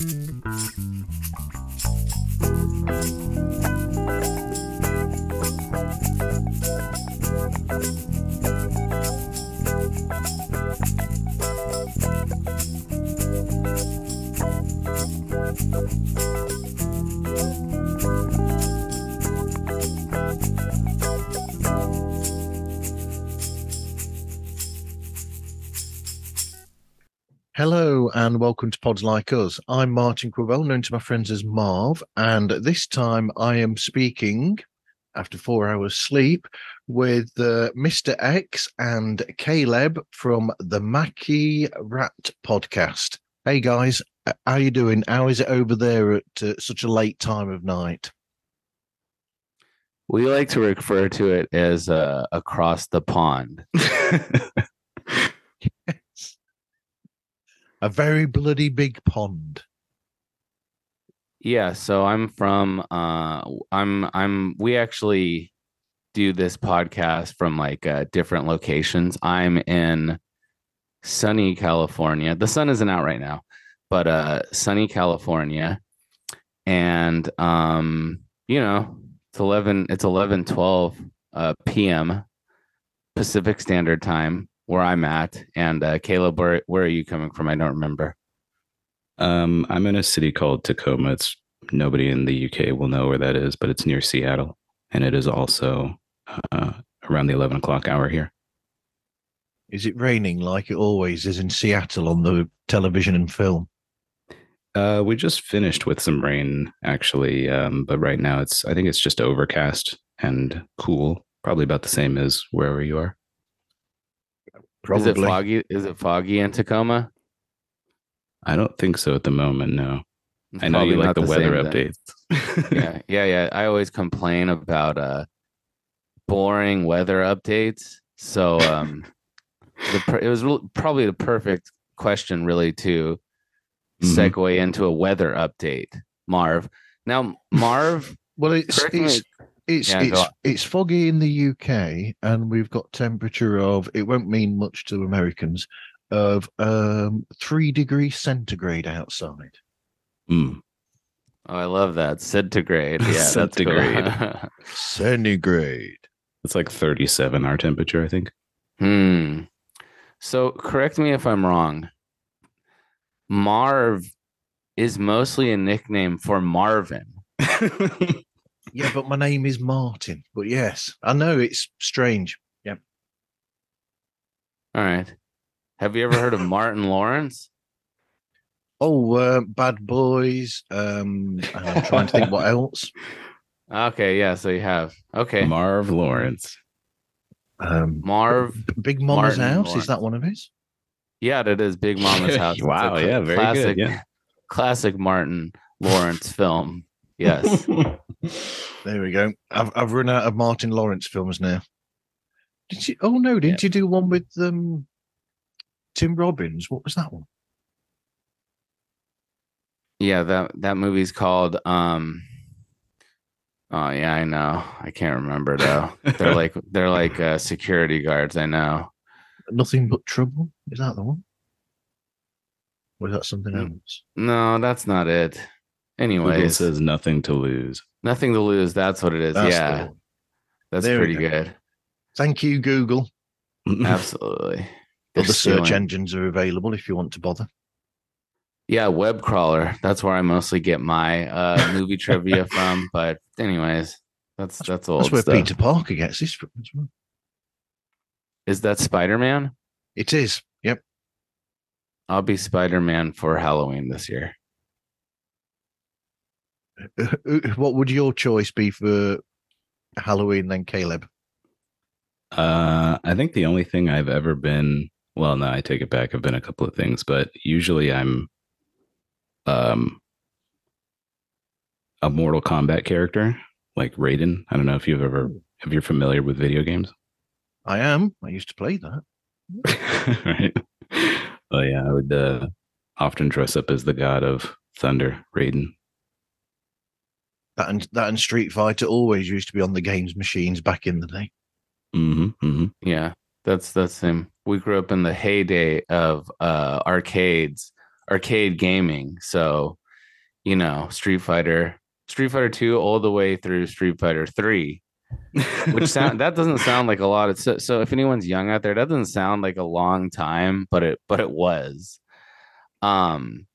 Mm-hmm. Hello and welcome to Pods Like Us. I'm Martin Quibell, known to my friends as Marv, and this time I am speaking after four hours sleep with uh, Mr. X and Kaleb from the Macky Rat podcast. Hey guys, how you doing? How is it over there at uh, such a late time of night? We like to refer to it as uh, across the pond. A very bloody big pond. Yeah, so I'm from uh I'm I'm we actually do this podcast from like uh, different locations. I'm in sunny California. The sun isn't out right now, but uh sunny California. And um you know, it's 11 it's 11 12 uh p.m. Pacific Standard Time where I'm at. And uh, Kaleb, where where are you coming from? I don't remember. Um, I'm in a city called Tacoma. It's nobody in the UK will know where that is, but it's near Seattle, and it is also uh, around the 11 o'clock hour here. Is it raining like it always is in Seattle on the television and film? Uh, we just finished with some rain, actually, um, but right now it's I think it's just overcast and cool, probably about the same as wherever you are. Probably. Is it foggy? Is it foggy in Tacoma? I don't think so at the moment. No. It's I know you like the, the weather updates. yeah, yeah, yeah. I always complain about uh boring weather updates. So um the, it was probably the perfect question really to mm-hmm. segue into a weather update, Marv. Now, Marv, well, it's, it's it's yeah, it's it's foggy in the UK, and we've got temperature of. It won't mean much to Americans of um, three degrees centigrade outside. Mm. Oh, I love that centigrade. Yeah, centigrade. Cool. centigrade. It's like thirty-seven our temperature, I think. Hmm. So correct me if I'm wrong. Marv is mostly a nickname for Marvin. yeah, but my name is Martin. But yes, I know it's strange. Yeah. All right. Have you ever heard of Martin Lawrence? Oh, uh, Bad Boys. Um, I'm trying to think what else. Okay, yeah, so you have. Okay. Marv Lawrence. Um, Marv Big Mama's Martin House. Lawrence. Is that one of his? Yeah, that is Big Mama's House. wow, yeah, very classic, good. Yeah. Classic Martin Lawrence film. Yes. There we go. I've I've run out of Martin Lawrence films now. Did you? Oh no! Didn't yeah. you do one with um, Tim Robbins? What was that one? Yeah that that movie's called. um Oh yeah, I know. I can't remember though. they're like they're like uh, security guards. I know. Nothing but trouble. Is that the one? Was that something mm. else? No, that's not it. Anyway, it says nothing to lose. Nothing to lose. That's what it is. That's yeah, cool. that's there pretty good. Thank you, Google. Absolutely. Other search engines are available if you want to bother. Yeah, web crawler. That's where I mostly get my uh, movie trivia from. But anyways, that's that's, that's old. That's where stuff. Peter Parker gets this from as well. Is that Spider Man? It is. Yep. I'll be Spider Man for Halloween this year. what would your choice be for Halloween then, Kaleb? Uh, I think the only thing I've ever been, well, no, I take it back. I've been a couple of things, but usually I'm um a Mortal Kombat character like Raiden. I don't know if you've ever if you're familiar with video games. I am. I used to play that. right. Oh yeah, I would uh, often dress up as the god of thunder, Raiden. That and that and Street Fighter always used to be on the games machines back in the day. Mm-hmm, mm-hmm. Yeah, that's that's him. We grew up in the heyday of uh, arcades, arcade gaming. So you know, Street Fighter, Street Fighter 2 all the way through Street Fighter 3. Which sound that doesn't sound like a lot. It's so, so if anyone's young out there, that doesn't sound like a long time, but it but it was. Um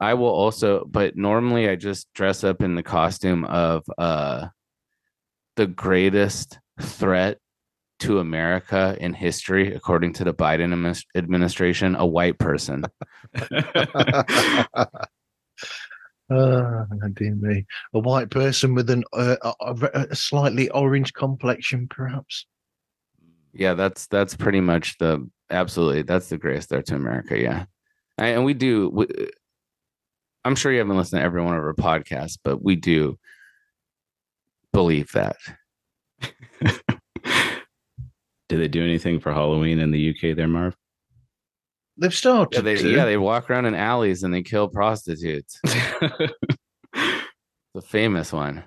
I will also, but normally I just dress up in the costume of uh the greatest threat to America in history, according to the Biden admis- administration, a white person. Ah, dear me. A white person with an uh, a, a- a slightly orange complexion, perhaps. Yeah, that's that's pretty much the absolutely that's the greatest threat to America. Yeah, I, and we do. We, I'm sure you haven't listened to every one of our podcasts, but we do believe that. Did they do anything for Halloween in the UK there, Marv? They've started. Yeah, they yeah they walk around in alleys and they kill prostitutes. The famous one.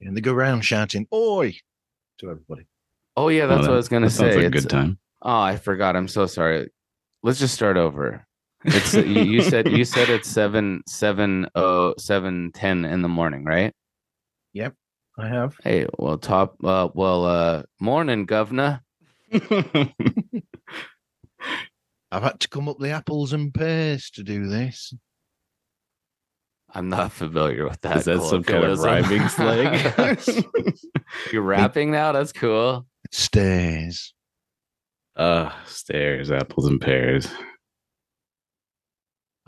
and they go around shouting "Oi!" to everybody. Oh yeah, that's what I was gonna that sounds say. like a good time. Oh, I forgot. I'm so sorry. Let's just start over. It's you, you said you said it's seven seven oh seven ten in the morning, right? Yep, I have. Hey, well, top, uh, well, uh, morning, governor. I've had to come up the apples and pears to do this. I'm not familiar with that. Is that some kind of colloquialism. rhyming slang? You're rapping now. That's cool. Stairs. uh, stairs, apples, and pears.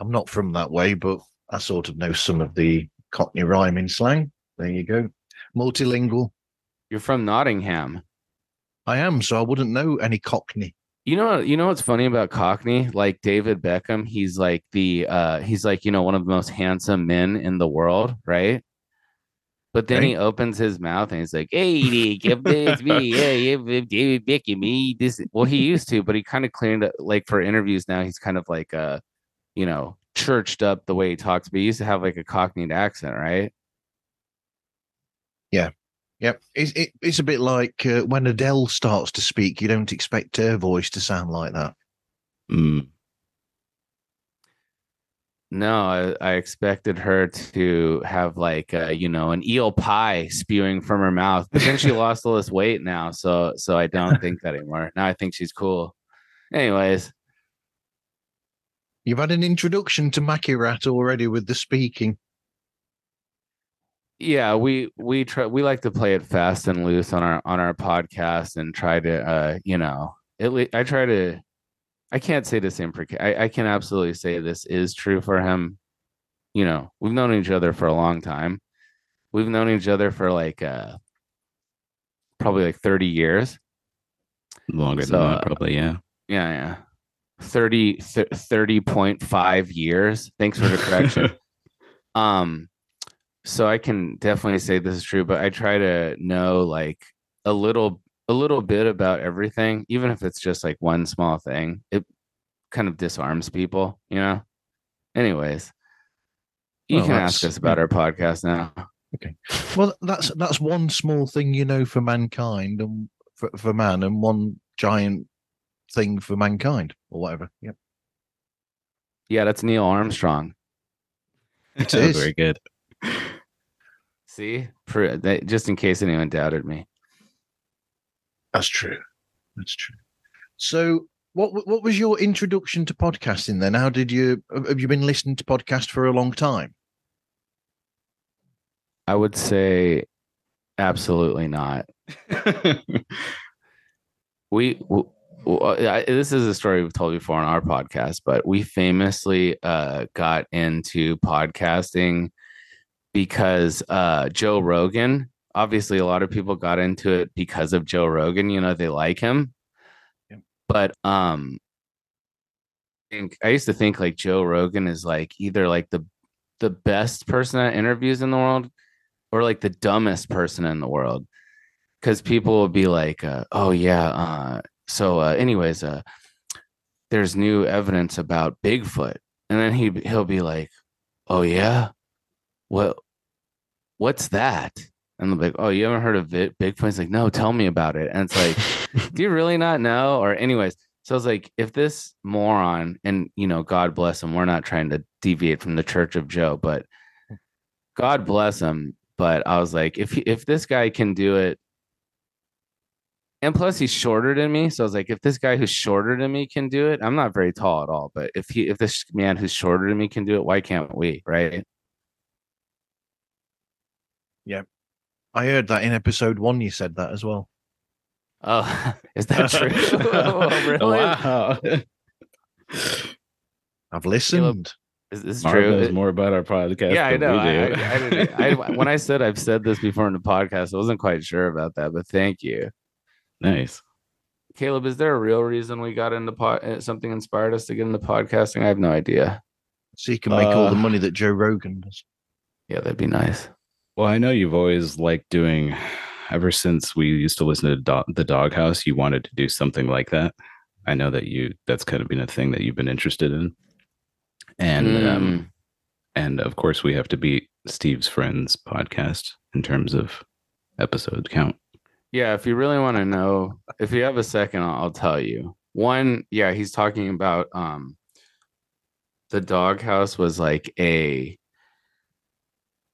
I'm not from that way, but I sort of know some of the Cockney rhyming slang. There you go. Multilingual. You're from Nottingham. I am, so I wouldn't know any Cockney. You know, you know what's funny about Cockney? Like David Beckham, he's like the, uh, he's like you know one of the most handsome men in the world, right? But then he opens his mouth and he's like, "Hey, it's me, yeah, yeah, David Beckham, me." This, well, he used to, but he kind of cleaned up. Like for interviews now, he's kind of like, uh, you know, churched up the way he talks. But he used to have like a Cockney accent, right? Yeah. Yep. It's, it, it's a bit like uh, when Adele starts to speak, you don't expect her voice to sound like that. Mm. No, I, I expected her to have like uh, you know an eel pie spewing from her mouth, but then she lost all this weight now, so so I don't think that anymore. Now I think she's cool. Anyways, You've had an introduction to Macky Rat already with the speaking. yeah, we we try we like to play it fast and loose on our on our podcast and try to uh you know at least I try to I can't say this in I, I can absolutely say this is true for him. You know, we've known each other for a long time. We've known each other for like uh probably like 30 years. Longer So, than uh, that, probably. Yeah. Yeah, yeah. 30 th- 30.5 years. Thanks for the correction. um so I can definitely say this is true, but I try to know like a little a little bit about everything, even if it's just like one small thing. It kind of disarms people, you know. Anyways, you Well, can ask us about our podcast now. Okay. Well, that's that's one small thing you know for mankind and for, for man, and one giant thing for mankind or whatever. Yep. Yeah, that's Neil Armstrong. It is. Very good. See, For, that, just in case anyone doubted me. That's true. That's true. So, what what was your introduction to podcasting then? How did you have you been listening to podcasts for a long time? I would say absolutely not. we w- w- I- this is a story we've told before on our podcast but we famously uh got into podcasting because uh joe rogan obviously a lot of people got into it because of joe rogan you know they like him Yep. but um I think i used to think like joe rogan is like either like the the best person at interviews in the world or like the dumbest person in the world because people will be like uh, oh yeah uh, so uh, anyways uh, there's new evidence about bigfoot. And then he he'll be like oh yeah? What what's that? And they'll be like oh you haven't heard of it bigfoot? It's like no tell me about it. And it's like do you really not know? Or anyways so i was like if this moron and you know god bless him we're not trying to deviate from the church of joe but God bless him. But I was like, if if this guy can do it, and plus he's shorter than me, so I was like, if this guy who's shorter than me can do it, I'm not very tall at all. But if he if this man who's shorter than me can do it, why can't we? Right? Yeah i heard that in episode one. You said that as well. Oh, is that true? oh, really? Wow. I've listened. Is this Marv true? knows more about our podcast. yeah, I know. we I, do. I, I I, when I said I've said this before in the podcast, I wasn't quite sure about that, but thank you. Nice. Kaleb, is there a real reason we got into pod? uh, Something inspired us to get into podcasting? I have no idea. So you can make all the Uh, money that Joe Rogan does. Yeah, that'd be nice. Well, I know you've always liked doing. Ever since we used to listen to Do- the Doghouse, you wanted to do something like that. I know that you. That's kind of been a thing that you've been interested in. And um, Mm, and of course, we have to beat Steve's Friends podcast in terms of episode count. Yeah, if you really want to know, if you have a second, I'll, I'll tell you. One, yeah, he's talking about um, the doghouse was like a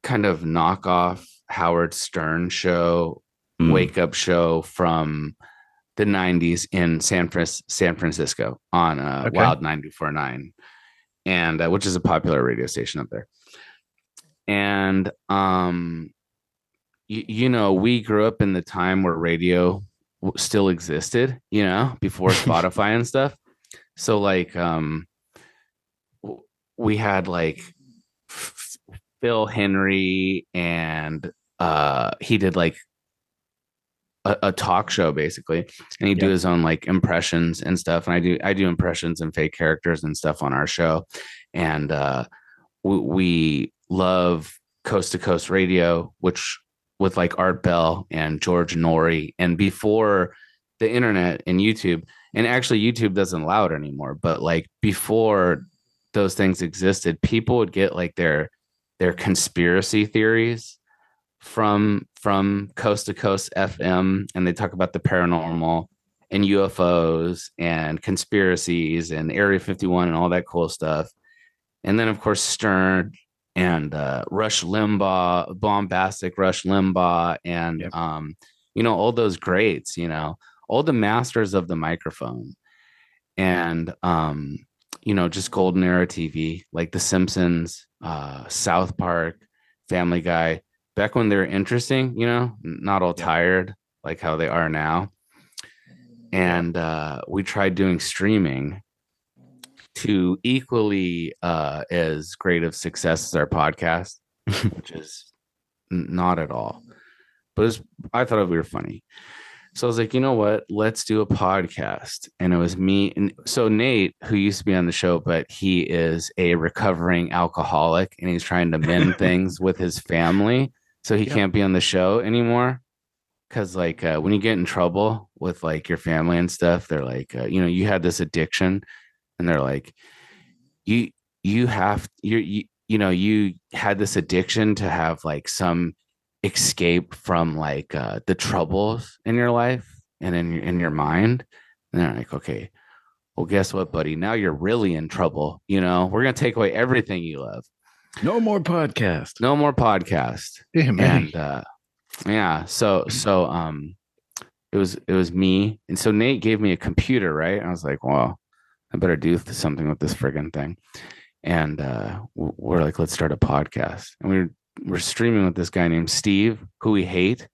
kind of knockoff Howard Stern show Mm. wake up show from the 90s in San, Fris- San Francisco on uh, Okay. Wild 949 and uh, which is a popular radio station up there. And um you, you know, we grew up in the time where radio still existed, you know, before Spotify and stuff. So like um we had like Phil Hendrie and uh he did like a, a talk show basically and he'd do his own like impressions and stuff and i do i do impressions and fake characters and stuff on our show and uh we, we love coast to coast radio which with like art bell and george noory and before the internet and youtube. And actually youtube doesn't allow it anymore but like before those things existed people would get like their their conspiracy theories from from coast to coast fm and they talk about the paranormal and ufos and conspiracies and area 51 and all that cool stuff. And then of course stern and uh, rush limbaugh bombastic rush limbaugh and Yep. um you know all those greats you know all the masters of the microphone. And um you know just golden era tv like the simpsons uh south park family guy back when they were interesting you know not all tired like how they are now. And uh we tried doing streaming to equally uh as great of success as our podcast which is not at all but it's, i thought we were funny so I was like, you know what? Let's do a podcast. And it was me. And so Nate, who used to be on the show, but he is a recovering alcoholic and he's trying to mend things with his family. So he Yeah. can't be on the show anymore. Cause like uh, when you get in trouble with like your family and stuff, they're like, uh, you know, you had this addiction and they're like, you, you have, you're, you, you know, you had this addiction to have like some escape from like uh, the troubles in your life and in your, in your mind. And they're like, okay, well, guess what, buddy? Now you're really in trouble. You know, we're gonna take away everything you love. No more podcast. No more podcast. Dear me. And uh, yeah, so so um, it was it was me, and so Nate gave me a computer, right? And I was like, well, I better do something with this friggin' thing. And uh, we're like, let's start a podcast, and we we're we're streaming with this guy named Steve, who we hate,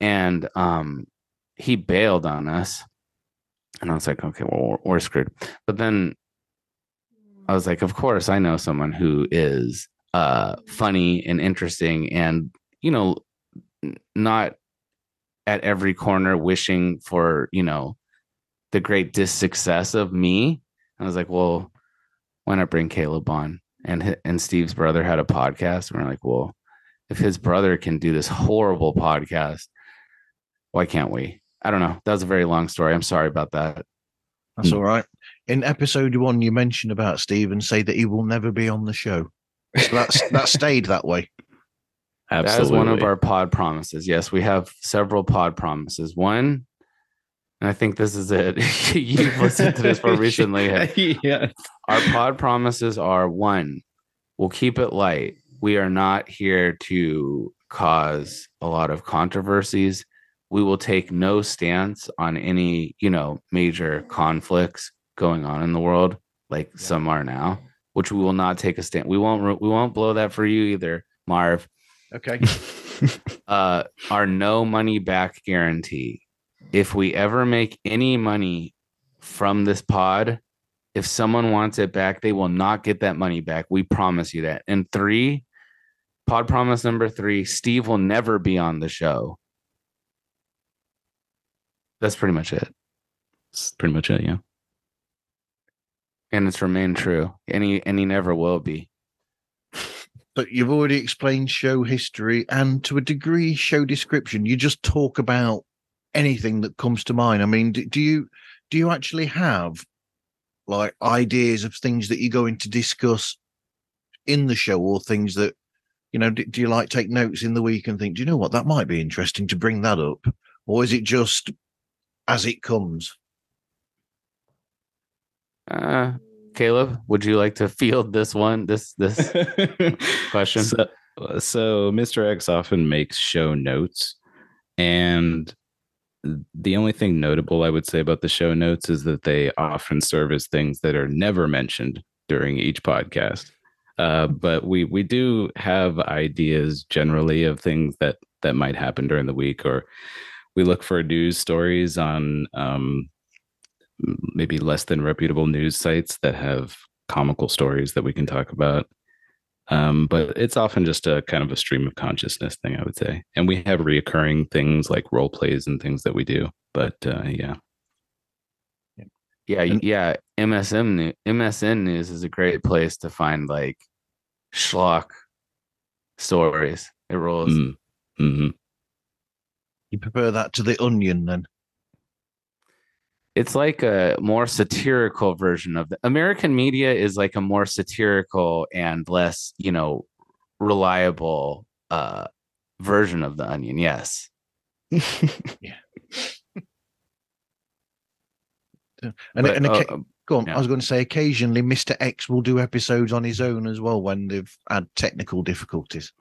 and um, he bailed on us, and I was like, okay, well, we're, we're screwed. But then I was like, of course, I know someone who is uh, funny and interesting, and you know, not at every corner wishing for you know the great dis success of me. I was like, well, why not bring Kaleb on? And and Steve's brother had a podcast, and we're like, well, if his brother can do this horrible podcast, why can't we? I don't know. That was a very long story. I'm sorry about that. That's hmm. all right. In episode one, you mentioned about Steve and say that he will never be on the show. So that's that stayed that way. Absolutely. That is one of our pod promises. Yes, we have several pod promises. One, and I think this is it. You've listened to this more recently. yeah. Our pod promises are one, we'll keep it light. we are not here to cause a lot of controversies. We will take no stance on any, you know, major conflicts going on in the world, like Yeah. some are now, which we will not take a stand. We won't we won't blow that for you either, Marv. Okay. Uh our no money back guarantee. If we ever make any money from this pod, if someone wants it back, they will not get that money back. We promise you that. And three, pod promise number three, Steve will never be on the show. That's pretty much it. That's pretty much it. Yeah. And it's remained true. And he and he never will be. but you've already explained show history and to a degree show description you just talk about anything that comes to mind i mean do, do you do you actually have like ideas of things that you're going to discuss in the show or things that you know do, do you like take notes in the week and think do you know what that might be interesting to bring that up or is it just as it comes Uh Kaleb, would you like to field this one? This this question? So, so Mr. X often makes show notes, and the only thing notable I would say about the show notes is that they often serve as things that are never mentioned during each podcast. Uh, but we we do have ideas generally of things that that might happen during the week, or we look for news stories on um, maybe less than reputable news sites that have comical stories that we can talk about. Um, but it's often just a kind of a stream of consciousness thing, I would say. And we have reoccurring things like role plays and things that we do. But uh, yeah, Yeah, yeah. MSM new, MSN news is a great place to find like schlock stories. It rolls. Mm, mhm. you prefer that to the onion then It's like a more satirical version of the American media is like a more satirical and less, you know, reliable uh version of the onion. Yes. and, But, and uh, occa- Go on. Yeah. I was going to say occasionally Mr. X will do episodes on his own as well when they've had technical difficulties.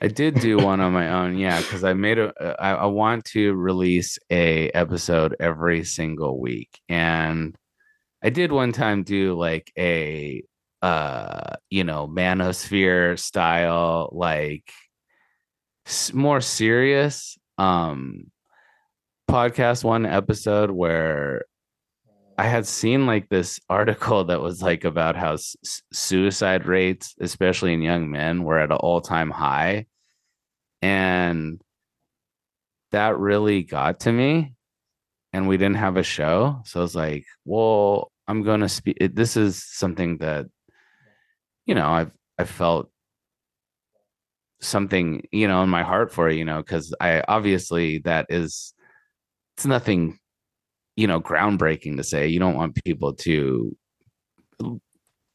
I did do one on my own, yeah, because I made a. I, I want to release a episode every single week, and I did one time do like a, uh, you know, manosphere style, like more serious, um, podcast one episode where I had seen like this article that was like about how s- suicide rates, especially in young men, were at an all time high. And that really got to me. And we didn't have a show. So I was like, well, I'm going to speak. This is something that, you know, I've, I felt something, you know, in my heart for, you know, because I obviously that is, it's nothing you know groundbreaking to say you don't want people to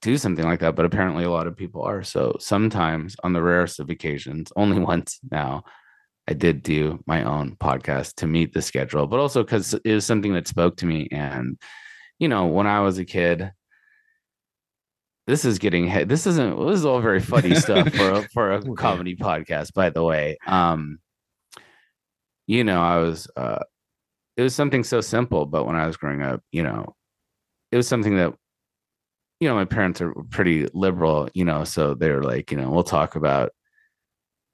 do something like that but apparently a lot of people are. So sometimes on the rarest of occasions only once now i did do my own podcast to meet the schedule but also because it was something that spoke to me and you know when i was a kid this is getting this isn't this is all very funny stuff for a, for a comedy podcast by the way. Um you know i was uh it was something so simple but when i was growing up you know it was something that you know my parents are pretty liberal you know so they're like you know we'll talk about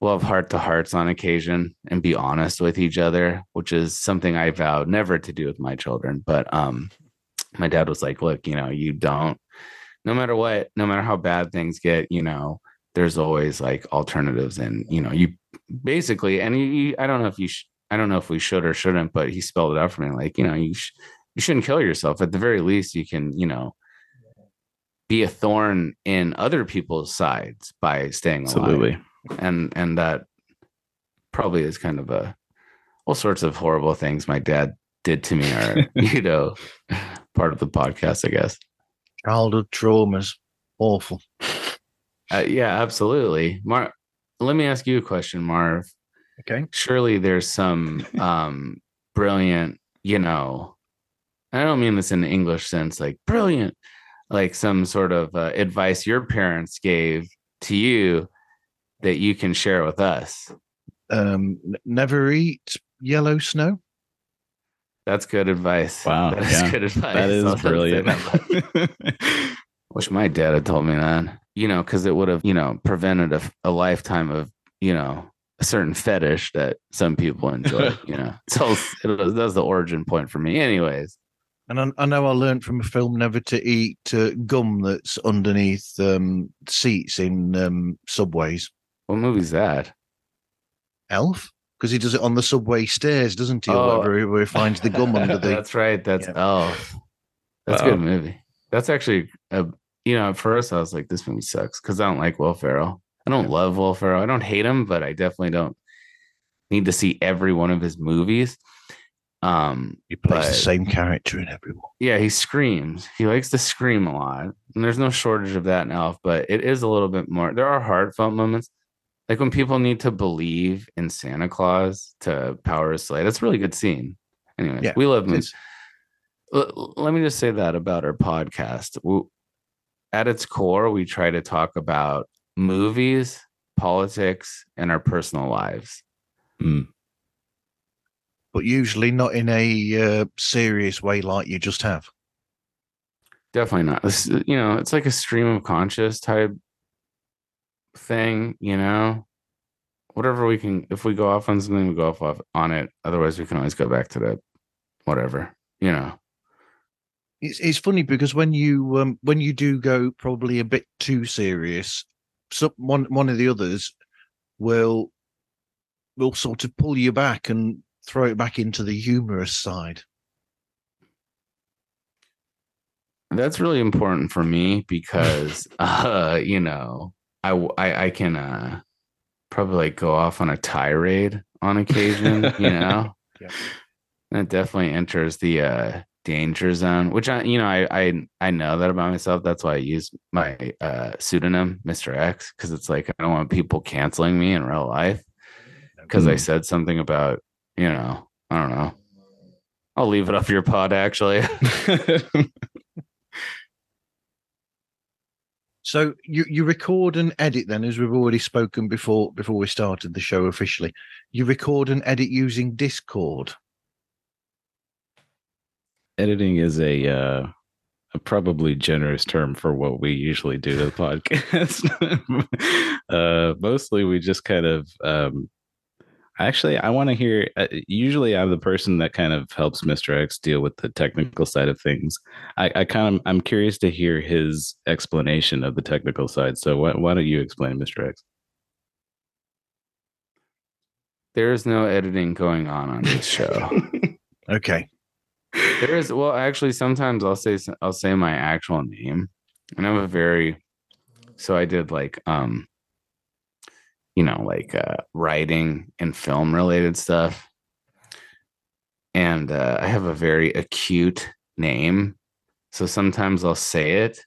we'll have heart to hearts on occasion and be honest with each other which is something i vowed never to do with my children. But um my dad was like look you know you don't no matter what no matter how bad things get you know there's always like alternatives and you know you basically and you, i don't know if you sh- i don't know if we should or shouldn't but he spelled it out for me like you know you sh- you shouldn't kill yourself at the very least you can you know be a thorn in other people's sides by staying alive absolutely. and and that probably is kind of a all sorts of horrible things my dad did to me are you know part of the podcast i guess Childhood traumas. Awful. uh, yeah absolutely mar let me ask you a question marv Okay. surely there's some um brilliant you know i don't mean this in the english sense like brilliant like some sort of uh, advice your parents gave to you that you can share with us? Um, n- never eat yellow snow. That's good advice. Wow, that is yeah. good advice. That is I'll brilliant. that. Wish my dad had told me that. You know, because it would have, you know, prevented a, a lifetime of, you know, a certain fetish that some people enjoy. you know, so it was, that was the origin point for me. Anyways, And I, I know I learned from a film never to eat uh, gum that's underneath um, seats in um, subways. what movie's that? Elf, because he does it on the subway stairs, doesn't he? Or Oh. whatever, where he finds the gum under the. That's right. That's Yeah. Elf. That's a good movie. That's actually a you know, at first I was like, this movie sucks because I don't like Will Ferrell. I don't love Will Ferrell. I don't hate him, but I definitely don't need to see every one of his movies. Um, He plays the same character in everyone. yeah, he screams. He likes to scream a lot. And there's no shortage of that in Elf, but it is a little bit more. There are heartfelt moments. Like when people need to believe in Santa Claus to power his sleigh. That's a really good scene. Anyways, Yeah, we love movies. L- let me just say that about our podcast. At its core, we try to talk about movies, politics, and our personal lives. Mm. But usually not in a uh, serious way like you just have. Definitely not. This, you know, it's like a stream of conscious type thing. You know, whatever we can. If we go off on something, we go off, off on it. Otherwise, we can always go back to that. Whatever. You know. It's it's funny because when you um, when you do go probably a bit too serious, some one one of the others will will sort of pull you back and throw it back into the humorous side. That's really important for me because, uh, you know, I I can uh, probably like go off on a tirade on occasion, you know. Yeah. It definitely enters the uh, danger zone, which I, you know, I, I, I know that about myself. That's why I use my uh, pseudonym, Mr. X, because it's like I don't want people canceling me in real life because I Mm. said something about, you know, I don't know. I'll leave it up your pod, actually. So you you record and edit then, as we've already spoken before before we started the show officially. You record and edit using Discord. Editing is a uh, a probably generous term for what we usually do to the podcast. uh, mostly, we just kind of. Um, actually, I want to hear. Uh, usually, I'm the person that kind of helps Mr. X deal with the technical side of things. I, I kind of. I'm curious to hear his explanation of the technical side. So, why, why don't you explain, Mr. X? there is no editing going on on this show. Okay. There is well actually sometimes i'll say i'll say my actual name and i'm a very so i did like um you know like uh writing and film related stuff. And uh, i have a very acute name so sometimes i'll say it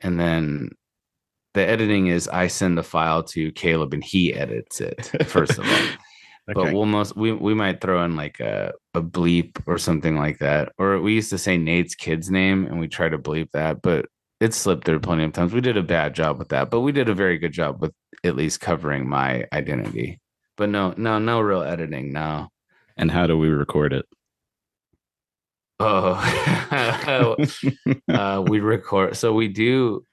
and then the editing is i send the file to kaleb and he edits it first of all but we'll most we, we might throw in like a, a bleep or something like that. Or we used to say nate's kid's name and we try to bleep that but it slipped through plenty of times. We did a bad job with that but we did a very good job with at least covering my identity. But no no no real editing no. And how do we record it? oh. Uh, we record so we do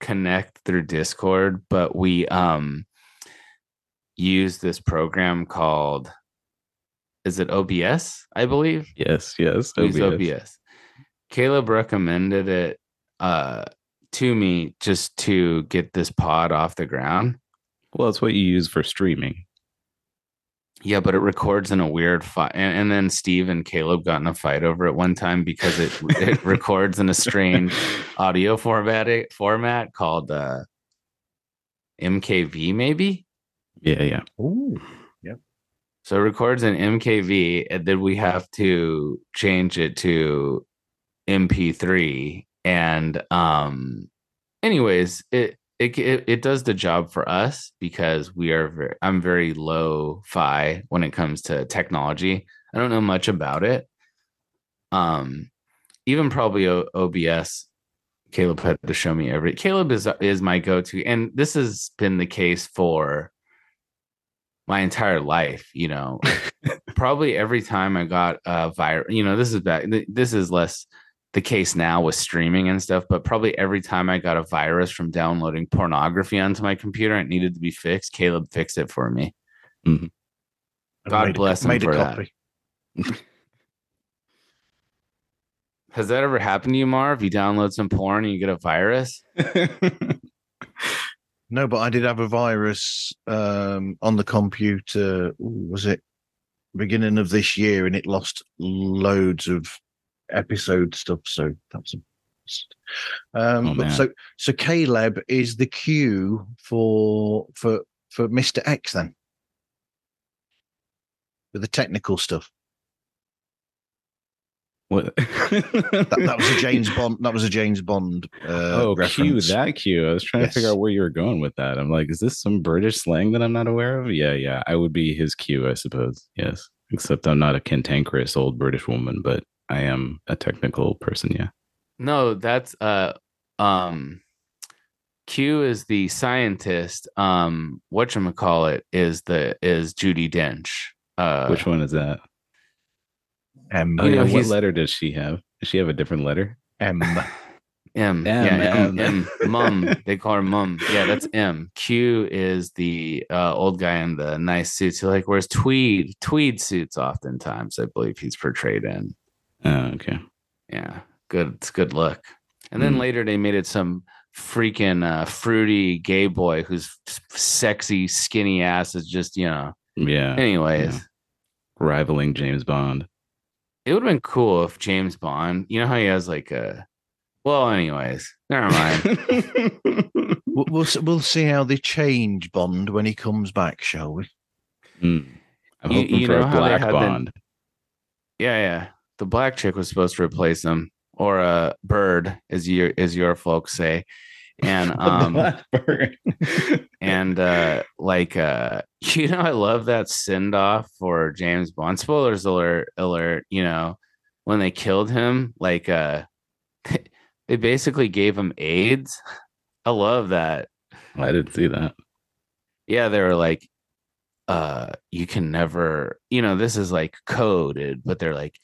connect through discord but we um use this program called is it obs i believe yes, yes. Use OBS. obs kaleb recommended it uh to me just to get this pod off the ground Well, it's what you use for streaming. yeah but it records in a weird file and, and then steve and kaleb got in a fight over it one time because it it records in a strange audio format format called uh mkv maybe Yeah, yeah. Ooh. yep. So it records in MKV, and then we have to change it to MP3. And um, anyways, it it it, it does the job for us because we are very, I'm very low fi when it comes to technology. I don't know much about it. Um, even probably o- OBS Kaleb had to show me every. Kaleb is is my go to, and this has been the case for my entire life. You know, probably every time I got a virus. You know, this is back. This is less the case now with streaming and stuff, but probably every time I got a virus from downloading pornography onto my computer and it needed to be fixed, Kaleb fixed it for me. Mhm. God Made a- bless him for that. Has that ever happened to you, Marv? If you download some porn and you get a virus? No, but I did have a virus um, on the computer. Was it beginning of this year, and it lost loads of episode stuff. So that's a. Um, Oh, but so so Kaleb is the cue for for for Mister X then, with the technical stuff. What? That, that was a James Bond. That was a James Bond. Uh, oh, cue reference. that cue. I was trying to figure out where you were going with that. I'm like, is this some British slang that I'm not aware of? Yeah, yeah. I would be his cue, I suppose. Yes. Except I'm not a cantankerous old British woman, but I am a technical person. Yeah. No, that's uh um Q is the scientist. Um whatchamacallit is the is Judi Dench. Uh Which one is that? M Oh, You yeah. What letter does she have? Does she have a different letter? M. M. M, yeah, M, M. M. Mum. They call her Mum. Yeah, that's M. Q is the uh, old guy in the nice suits who like wears tweed tweed suits oftentimes, I believe he's portrayed in. Oh, okay. Yeah, good. It's good look. And then Mm. later they made it some freaking uh, fruity gay boy whose s- sexy skinny ass is just you know. Yeah. Anyways, yeah. Rivaling James Bond. It would have been cool if James Bond. You know how he has like a. Well, anyways, never mind. We'll, we'll we'll see how they change Bond when he comes back, shall we? Hmm. I'm You- hoping you for know a how black had the- Bond. yeah, yeah. The black chick was supposed to replace him, or a bird, as your as your folks say, and um. Blackbird. And uh like uh you know i love that send off for james bond. Spoilers alert alert you know when they killed him like uh they basically gave him aids. I love that. I didn't see that. yeah they were like uh you can never you know this is like coded but they're like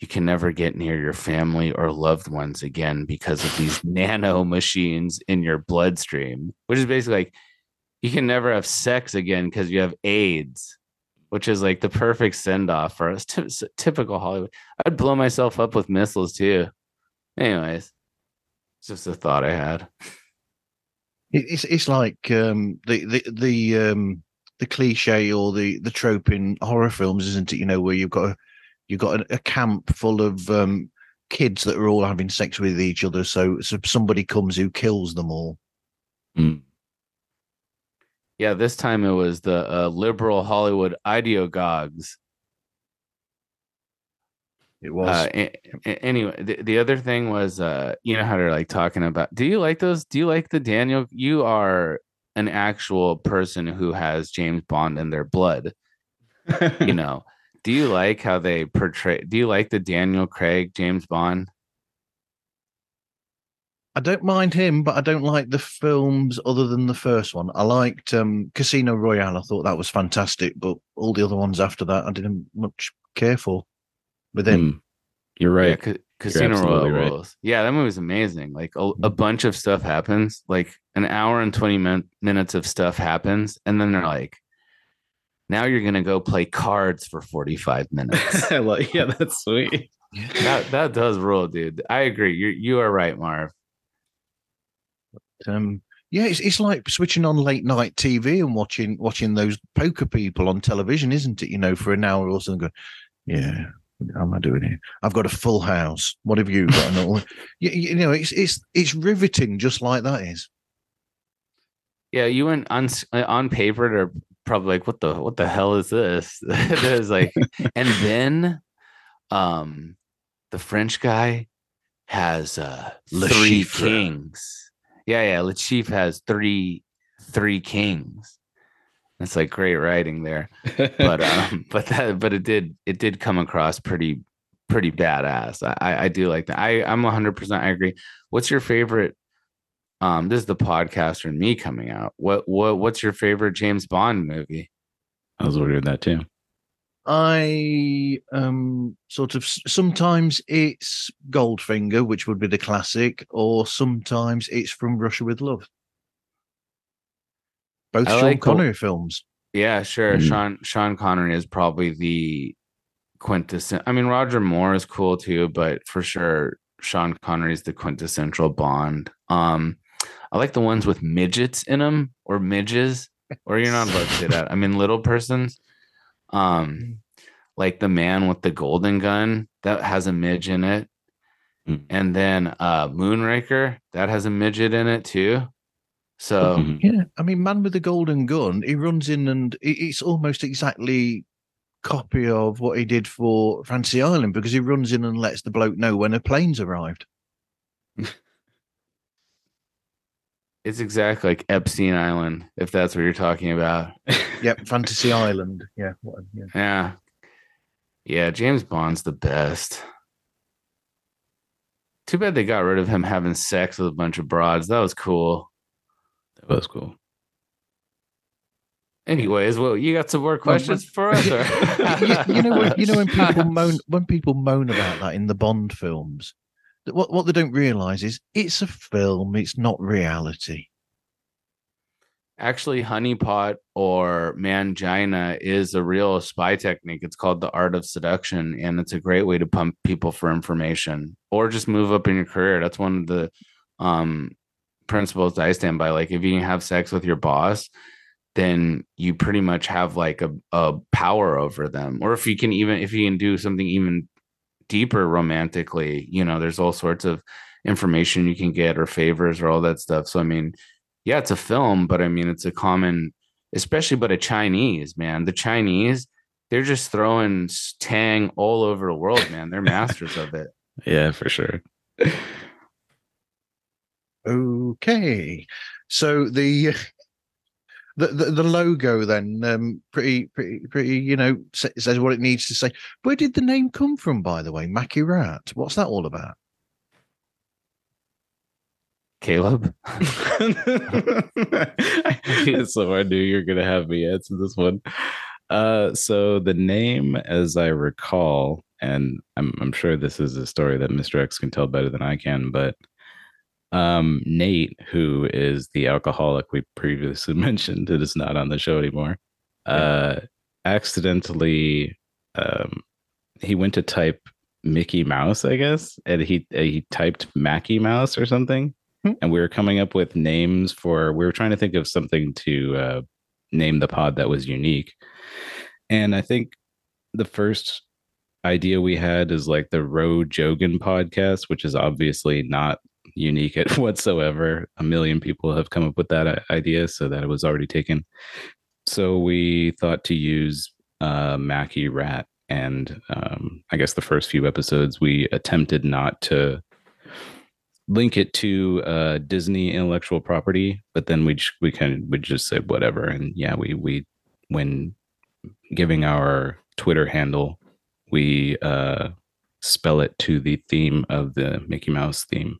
you can never get near your family or loved ones again because of these nano machines in your bloodstream which is basically like you can never have sex again because you have aids which is like the perfect send off for us Ty- typical hollywood i'd blow myself up with missiles too anyways it's just a thought i had It's it's like um, the the the um, the cliche or the the trope in horror films, isn't it? You know, where you've got a, you've got a, a camp full of um, kids that are all having sex with each other. So, so somebody comes who kills them all. Hmm. Yeah, this time it was the uh, liberal Hollywood ideogogues. It was Uh, anyway, the, the other thing was, uh, you know how they're like talking about. Do you like those? Do you like the Daniel? You are an actual person who has James Bond in their blood. You know. do you like how they portray? Do you like the Daniel Craig James Bond? I don't mind him, but I don't like the films other than the first one. I liked um, Casino Royale. I thought that was fantastic, but all the other ones after that, I didn't much care for with him. Hmm. You're right. Yeah, Ca- Casino Royale right. rules. Yeah, that movie was amazing. Like a, a Mhm. bunch of stuff happens. Like an hour and twenty min- minutes of stuff happens, and then they're like, "Now you're gonna go play cards for forty five minutes." I like, yeah, that's sweet. that that does rule, dude. I agree. You you are right, Marv. Um, yeah, it's it's like switching on late night TV and watching watching those poker people on television, isn't it? You know, for an hour or something. Go, yeah, what am I doing here? I've got a full house. What have you got? All, you, you know, it's it's it's riveting, just like that is. Yeah, you went on on paper. They're probably like, "What the what the hell is this?" There's like, and then, um, the French guy has uh Le three Chiffre. kings. Yeah, yeah. Le Chiffre has three three kings. That's like great writing there, but um, but that but it did it did come across pretty pretty badass. I I do like that. I I'm 100 percent I agree. What's your favorite? Um, this is the podcaster and me coming out. What what what's your favorite James Bond movie? I was wondering that too. I um sort of sometimes it's Goldfinger, which would be the classic, or sometimes it's from Russia with Love. Both I Sean like Gold- Connery films. Yeah, sure. Mhm. Sean Sean Connery is probably the quintessential. I mean, Roger Moore is cool too, but for sure, Sean Connery is the quintessential Bond. Um, I like the ones with midgets in them or midges, or you're not allowed to say that. I mean, little persons. Um, like the man with the golden gun that has a midge in it, Mm. and then uh, Moonraker that has a midget in it too. So. Mhm. Yeah, I mean, Man with the Golden Gun. He runs in and it's almost exactly copy of what he did for Fantasy Island because he runs in and lets the bloke know when a plane's arrived. It's exactly like Epstein Island, if that's what you're talking about. Yep, Fantasy Island. Yeah, yeah. Yeah. Yeah, James Bond's the best. Too bad they got rid of him having sex with a bunch of broads. That was cool. That was cool. Anyways, well, you got some more questions for us? Or? you, you know when you know when people moan when people moan about that in the Bond films, that what what they don't realize is it's a film, it's not reality. Actually, honeypot or mangina is a real spy technique. It's called the art of seduction, and it's a great way to pump people for information or just move up in your career. That's one of the um, principles that I stand by. Like, if you can have sex with your boss, then you pretty much have like a, a power over them. Or if you can even if you can do something even deeper romantically, you know, there's all sorts of information you can get or favors or all that stuff. So I mean, yeah, it's a film, but I mean, it's a common, especially but a Chinese man. The Chinese, they're just throwing tang all over the world, man. They're masters of it. Yeah, for sure. Okay, so the the the, the logo then um, pretty pretty pretty you know says what it needs to say. Where did the name come from, by the way? Macky Rat. What's that all about? Kaleb, so I knew you were gonna have me answer this one. Uh, so the name, as I recall, and I'm I'm sure this is a story that Mr. X can tell better than I can, but um, Nate, who is the alcoholic we previously mentioned, that is not on the show anymore, uh, accidentally, um, he went to type Mickey Mouse, I guess, and he he typed Macky Mouse or something. And we were coming up with names for we were trying to think of something to uh, name the pod that was unique. And i think the first idea we had is like the Ro Jogan podcast which is obviously not unique at whatsoever. A million people have come up with that idea so that it was already taken. So we thought to use uh macky rat and um i guess the first few episodes we attempted not to link it to uh Disney intellectual property, but then we we kind of we just said whatever, and yeah, we we when giving our Twitter handle, we uh spell it to the theme of the Mickey Mouse theme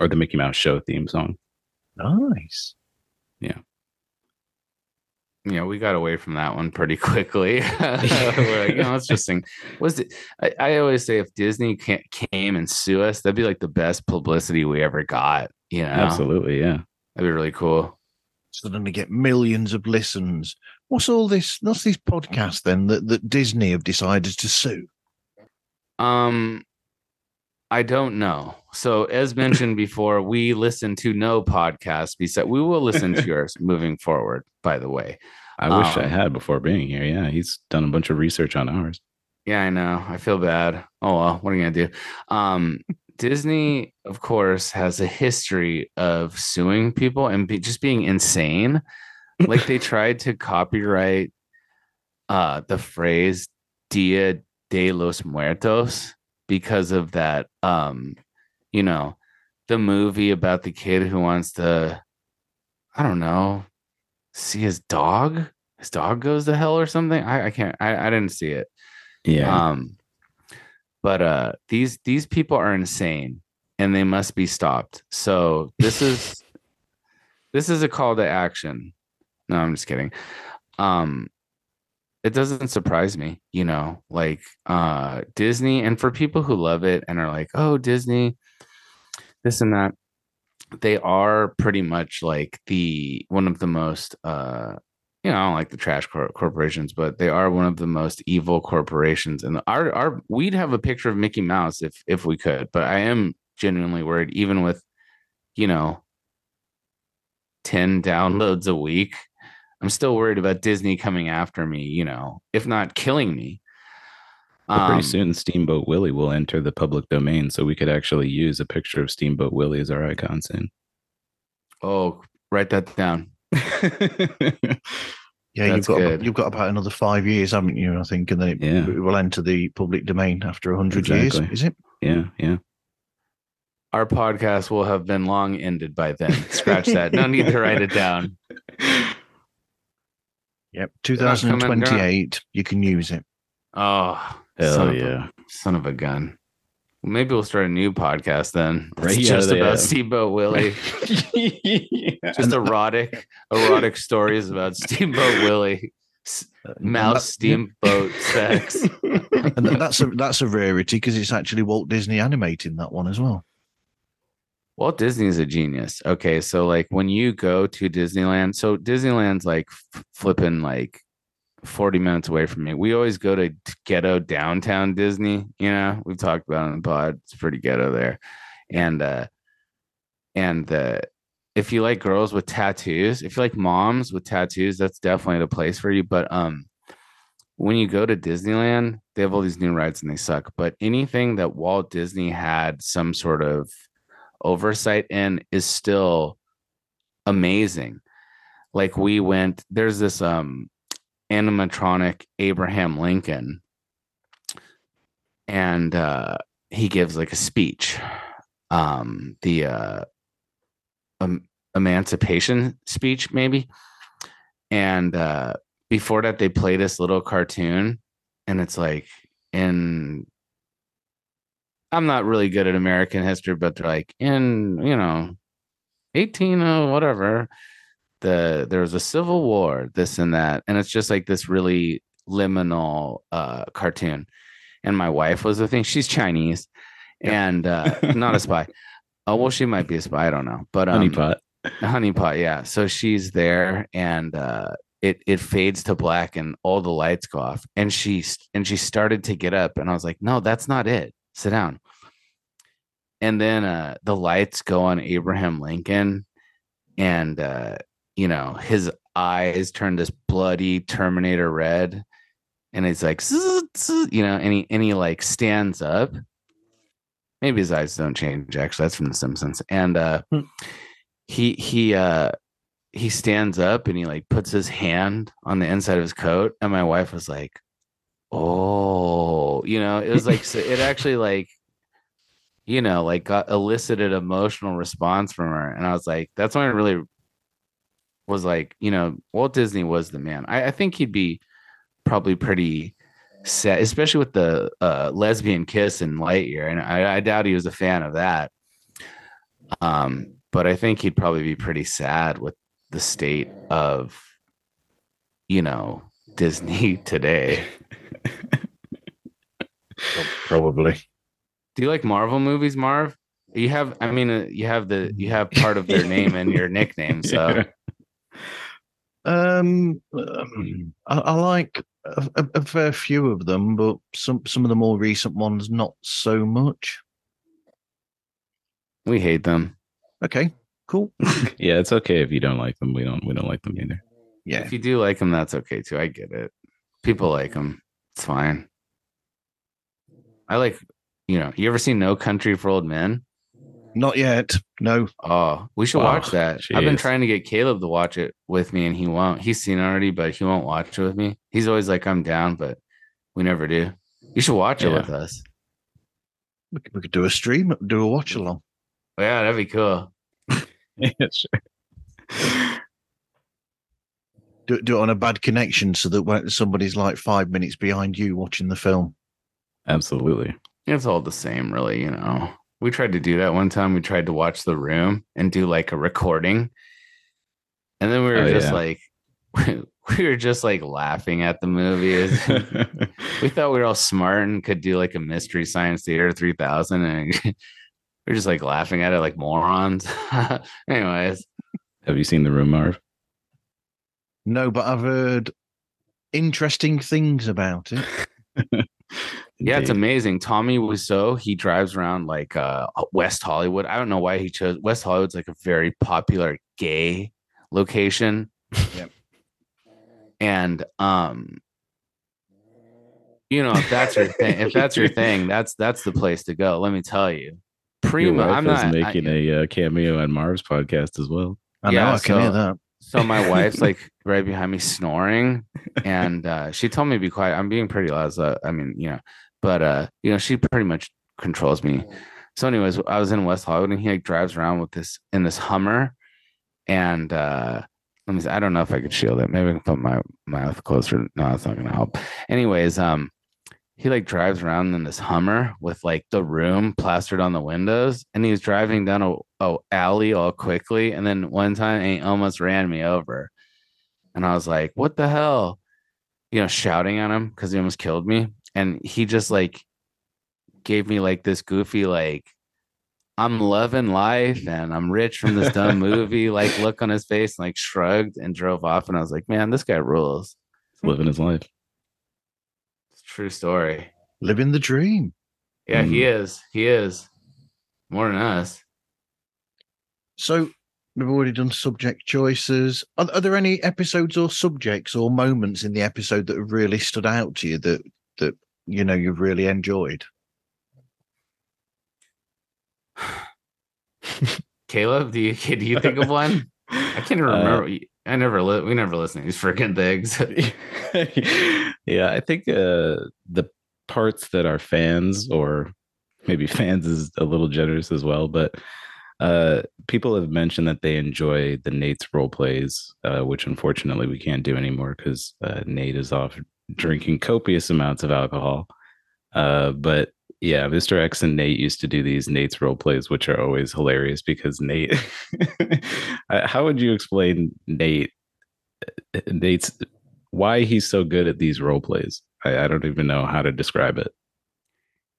or the Mickey Mouse show theme song. Nice. yeah, Yeah, we got away from that one pretty quickly. We're like, you know, let's just sing. Was it? I, I always say if Disney ca- came and sue us, that'd be like the best publicity we ever got. You know, Absolutely, yeah. that'd be really cool. Suddenly get millions of listens. What's all this? What's these podcasts then that, that Disney have decided to sue? Um, I don't know. So, as mentioned before, we listen to no podcasts. Besides, we will listen to yours moving forward. By the way, I wish I Um, had before being here. Yeah, he's done a bunch of research on ours. yeah, I know. I feel bad. Oh well, what are you gonna do? Um, Disney, of course, has a history of suing people and be, just being insane. Like they tried to copyright uh, the phrase "Dia de los Muertos" because of that. Um, you know, the movie about the kid who wants to, I don't know, see his dog. His dog goes to hell or something. I, I can't. I, I didn't see it. Yeah, Um, but uh these these people are insane and they must be stopped so this is this is a call to action no i'm just kidding um it doesn't surprise me you know like uh disney and for people who love it and are like oh disney this and that they are pretty much like the one of the most uh you know, I don't like the trash cor- corporations, but they are one of the most evil corporations. And our our we'd have a picture of Mickey Mouse if if we could, but I am genuinely worried, even with, you know, ten downloads a week. I'm still worried about Disney coming after me, you know, if not killing me. But pretty Um, soon, Steamboat Willie will enter the public domain, so we could actually use a picture of Steamboat Willie as our icon soon. Oh, write that down. Yeah, you've got good. you've got about another five years, haven't you? I think, and then it, Yeah. it will enter the public domain after hundred years. Is it? yeah, yeah. Our podcast will have been long ended by then. Scratch that. No need to write it down. Yep. not coming- they're not- 2028. You can use it. Oh, Hell son of a- yeah. son of a gun. Well, maybe we'll start a new podcast then. Right, It's yeah, just about have. Steamboat Willie. just erotic, erotic stories about Steamboat Willie, S- uh, mouse steamboat sex. And that's a that's a rarity because it's actually Walt Disney animating that one as well. Walt Disney's a genius. Okay, so like when you go to Disneyland, so Disneyland's like flipping like 40 minutes away from me. We always go to ghetto downtown Disney, you know. We've talked about it on the pod. It's pretty ghetto there. And uh and the if you like girls with tattoos, if you like moms with tattoos, that's definitely the place for you. But um when you go to Disneyland, they have all these new rides and they suck. But anything that Walt Disney had some sort of oversight in is still amazing. Like we went, there's this um animatronic Abraham Lincoln, and uh he gives like a speech. Um the uh um, emancipation speech, maybe. And uh before that, they play this little cartoon, and it's like in I'm not really good at American history, but they're like in, you know, 18 oh, whatever. The there was a civil war, this and that. And it's just like this really liminal uh cartoon. And my wife was the thing. She's Chinese and uh not a spy. Oh well, she might be a spy, I don't know. But um Honeypot. honeypot, yeah. So she's there and uh it it fades to black and all the lights go off. And she and she started to get up and I was like, no, that's not it sit down. And then uh the lights go on Abraham Lincoln and uh you know his eyes turn this bloody Terminator red and it's like "Zzz, zzz," you know and he and he like stands up. Maybe his eyes don't change actually that's from the Simpsons. And uh Hmm. he he uh he stands up and he like puts his hand on the inside of his coat and my wife was like oh you know it was like it actually like you know like got elicited emotional response from her and i was like that's when i really was like you know walt disney was the man. I, I think he'd be probably pretty sad especially with the uh, lesbian kiss in lightyear and I, I doubt he was a fan of that. Um but i think he'd probably be pretty sad with the state of you know disney today Probably. Do you like Marvel movies, Marv? You have, I mean, uh, you have the, you have part of their name and your nickname. So Yeah. Um, um, I, I like a, a, a fair few of them, but some some of the more recent ones not so much. we hate them. Okay, cool. yeah, it's okay if you don't like them. We don't we don't like them either. Yeah, If you do like them, that's okay too. I get it. People like them. It's fine. I like, you know, you ever seen No Country for Old Men? not yet. No. Oh, we should Oh, watch that. I've been trying to get Kaleb to watch it with me and he won't. He's seen it already, but he won't watch it with me. He's always like, I'm down, but we never do. You should watch it with us. We could, we could do a stream, do a watch along. Yeah, that'd be cool. yeah, sure. Do, do it on a bad connection so that when somebody's like five minutes behind you watching the film. Absolutely. It's all the same, really. You know, we tried to do that one time. We tried to watch The Room and do like a recording, and then we were Oh, just yeah. like, we were just like laughing at the movies. we thought we were all smart and could do like a mystery science theater 3000 and we're just like laughing at it like morons anyways Have you seen the room, Marv? No, but I've heard interesting things about it. yeah it's amazing tommy Wiseau, he drives around like uh west hollywood i don't know why he chose west hollywood's like a very popular gay location Yep. and um you know if that's your thing if that's your thing that's that's the place to go let me tell you Your prima wife i'm is not I- making a uh, cameo on Marv's podcast as well. I Yeah, know I can hear that. So my wife's like right behind me snoring, and uh, she told me to be quiet. I'm being pretty loud. So, I mean, you know, but uh, you know, she pretty much controls me. So, anyways, I was in West Hollywood, and he like drives around with this in this Hummer, and uh, let me. See, I don't know if I could shield it. Maybe I can put my mouth closer. No, it's not gonna help. Anyways, um, he like drives around in this Hummer with like the room plastered on the windows, and he was driving down a, a alley all quickly, and then one time he almost ran me over, and I was like, "What the hell?" You know, shouting at him because he almost killed me, and he just like gave me like this goofy like. I'm loving life and I'm rich from this dumb movie. Like, look on his face, and like shrugged and drove off. And I was like, man, this guy rules. He's living his life. True story. Living the dream. Yeah, he Mm. is. He is more than us. So we've already done subject choices. Are, are there any episodes or subjects or moments in the episode that have really stood out to you that that you know you've really enjoyed? Kaleb, do you do you think of one? I can't even Uh, remember. I never li- we never listen to these freaking things. yeah, I think uh, the parts that are fans, or maybe fans is a little generous as well, but uh, people have mentioned that they enjoy the Nate's role plays, uh, which unfortunately we can't do anymore because uh, Nate is off drinking copious amounts of alcohol. Uh, but yeah, Mr. X and Nate used to do these Nate's role plays, which are always hilarious because Nate. How would you explain Nate? Eh, eh, Nate's why he's so good at these role plays. I, I don't even know how to describe it.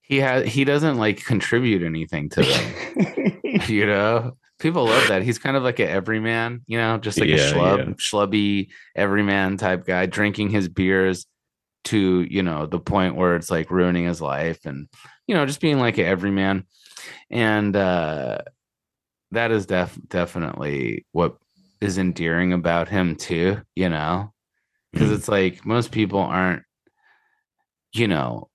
he has he doesn't like contribute anything to them. you know, people love that. He's kind of like an everyman. You know, just like a schlub, yeah. schlubby everyman type guy, drinking his beers to you know the point where it's like ruining his life, and you know just being like an everyman. And uh, that is def definitely what is endearing about him too. You know, because Mhm. it's like most people aren't, you know,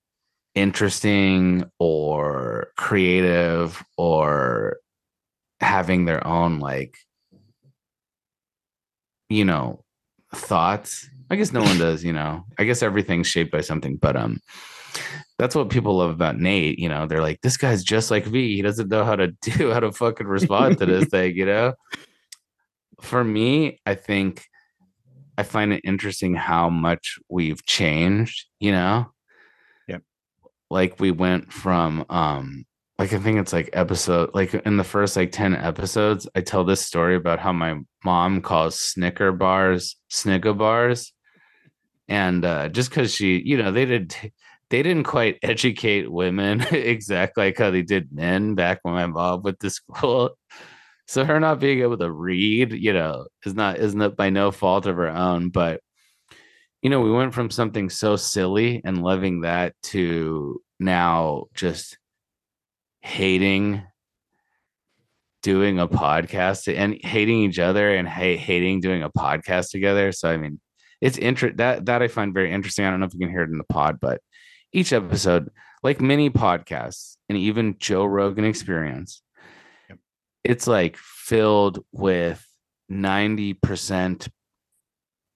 interesting or creative or having their own like, you know, thoughts. I guess no one does, you know. I guess everything's shaped by something, but um that's what people love about Nate, you know. They're like, this guy's just like V. He doesn't know how to do how to fucking respond to this thing, you know. For me, I think I find it interesting how much we've changed, you know? Yep. Like we went from um like I think it's like episode like in the first like 10 episodes, I tell this story about how my mom calls Snicker bars Snicker bars. And uh just because she, you know, they did they didn't quite educate women exactly like how they did men back when my mom went to school. So her not being able to read, you know, is not isn't by no fault of her own, but you know, we went from something so silly and loving that to now just hating doing a podcast and hating each other and ha- hating doing a podcast together. So I mean, it's inter- that that I find very interesting. I don't know if you can hear it in the pod, but each episode, like many podcasts and even Joe Rogan Experience, Yep. it's like filled with ninety percent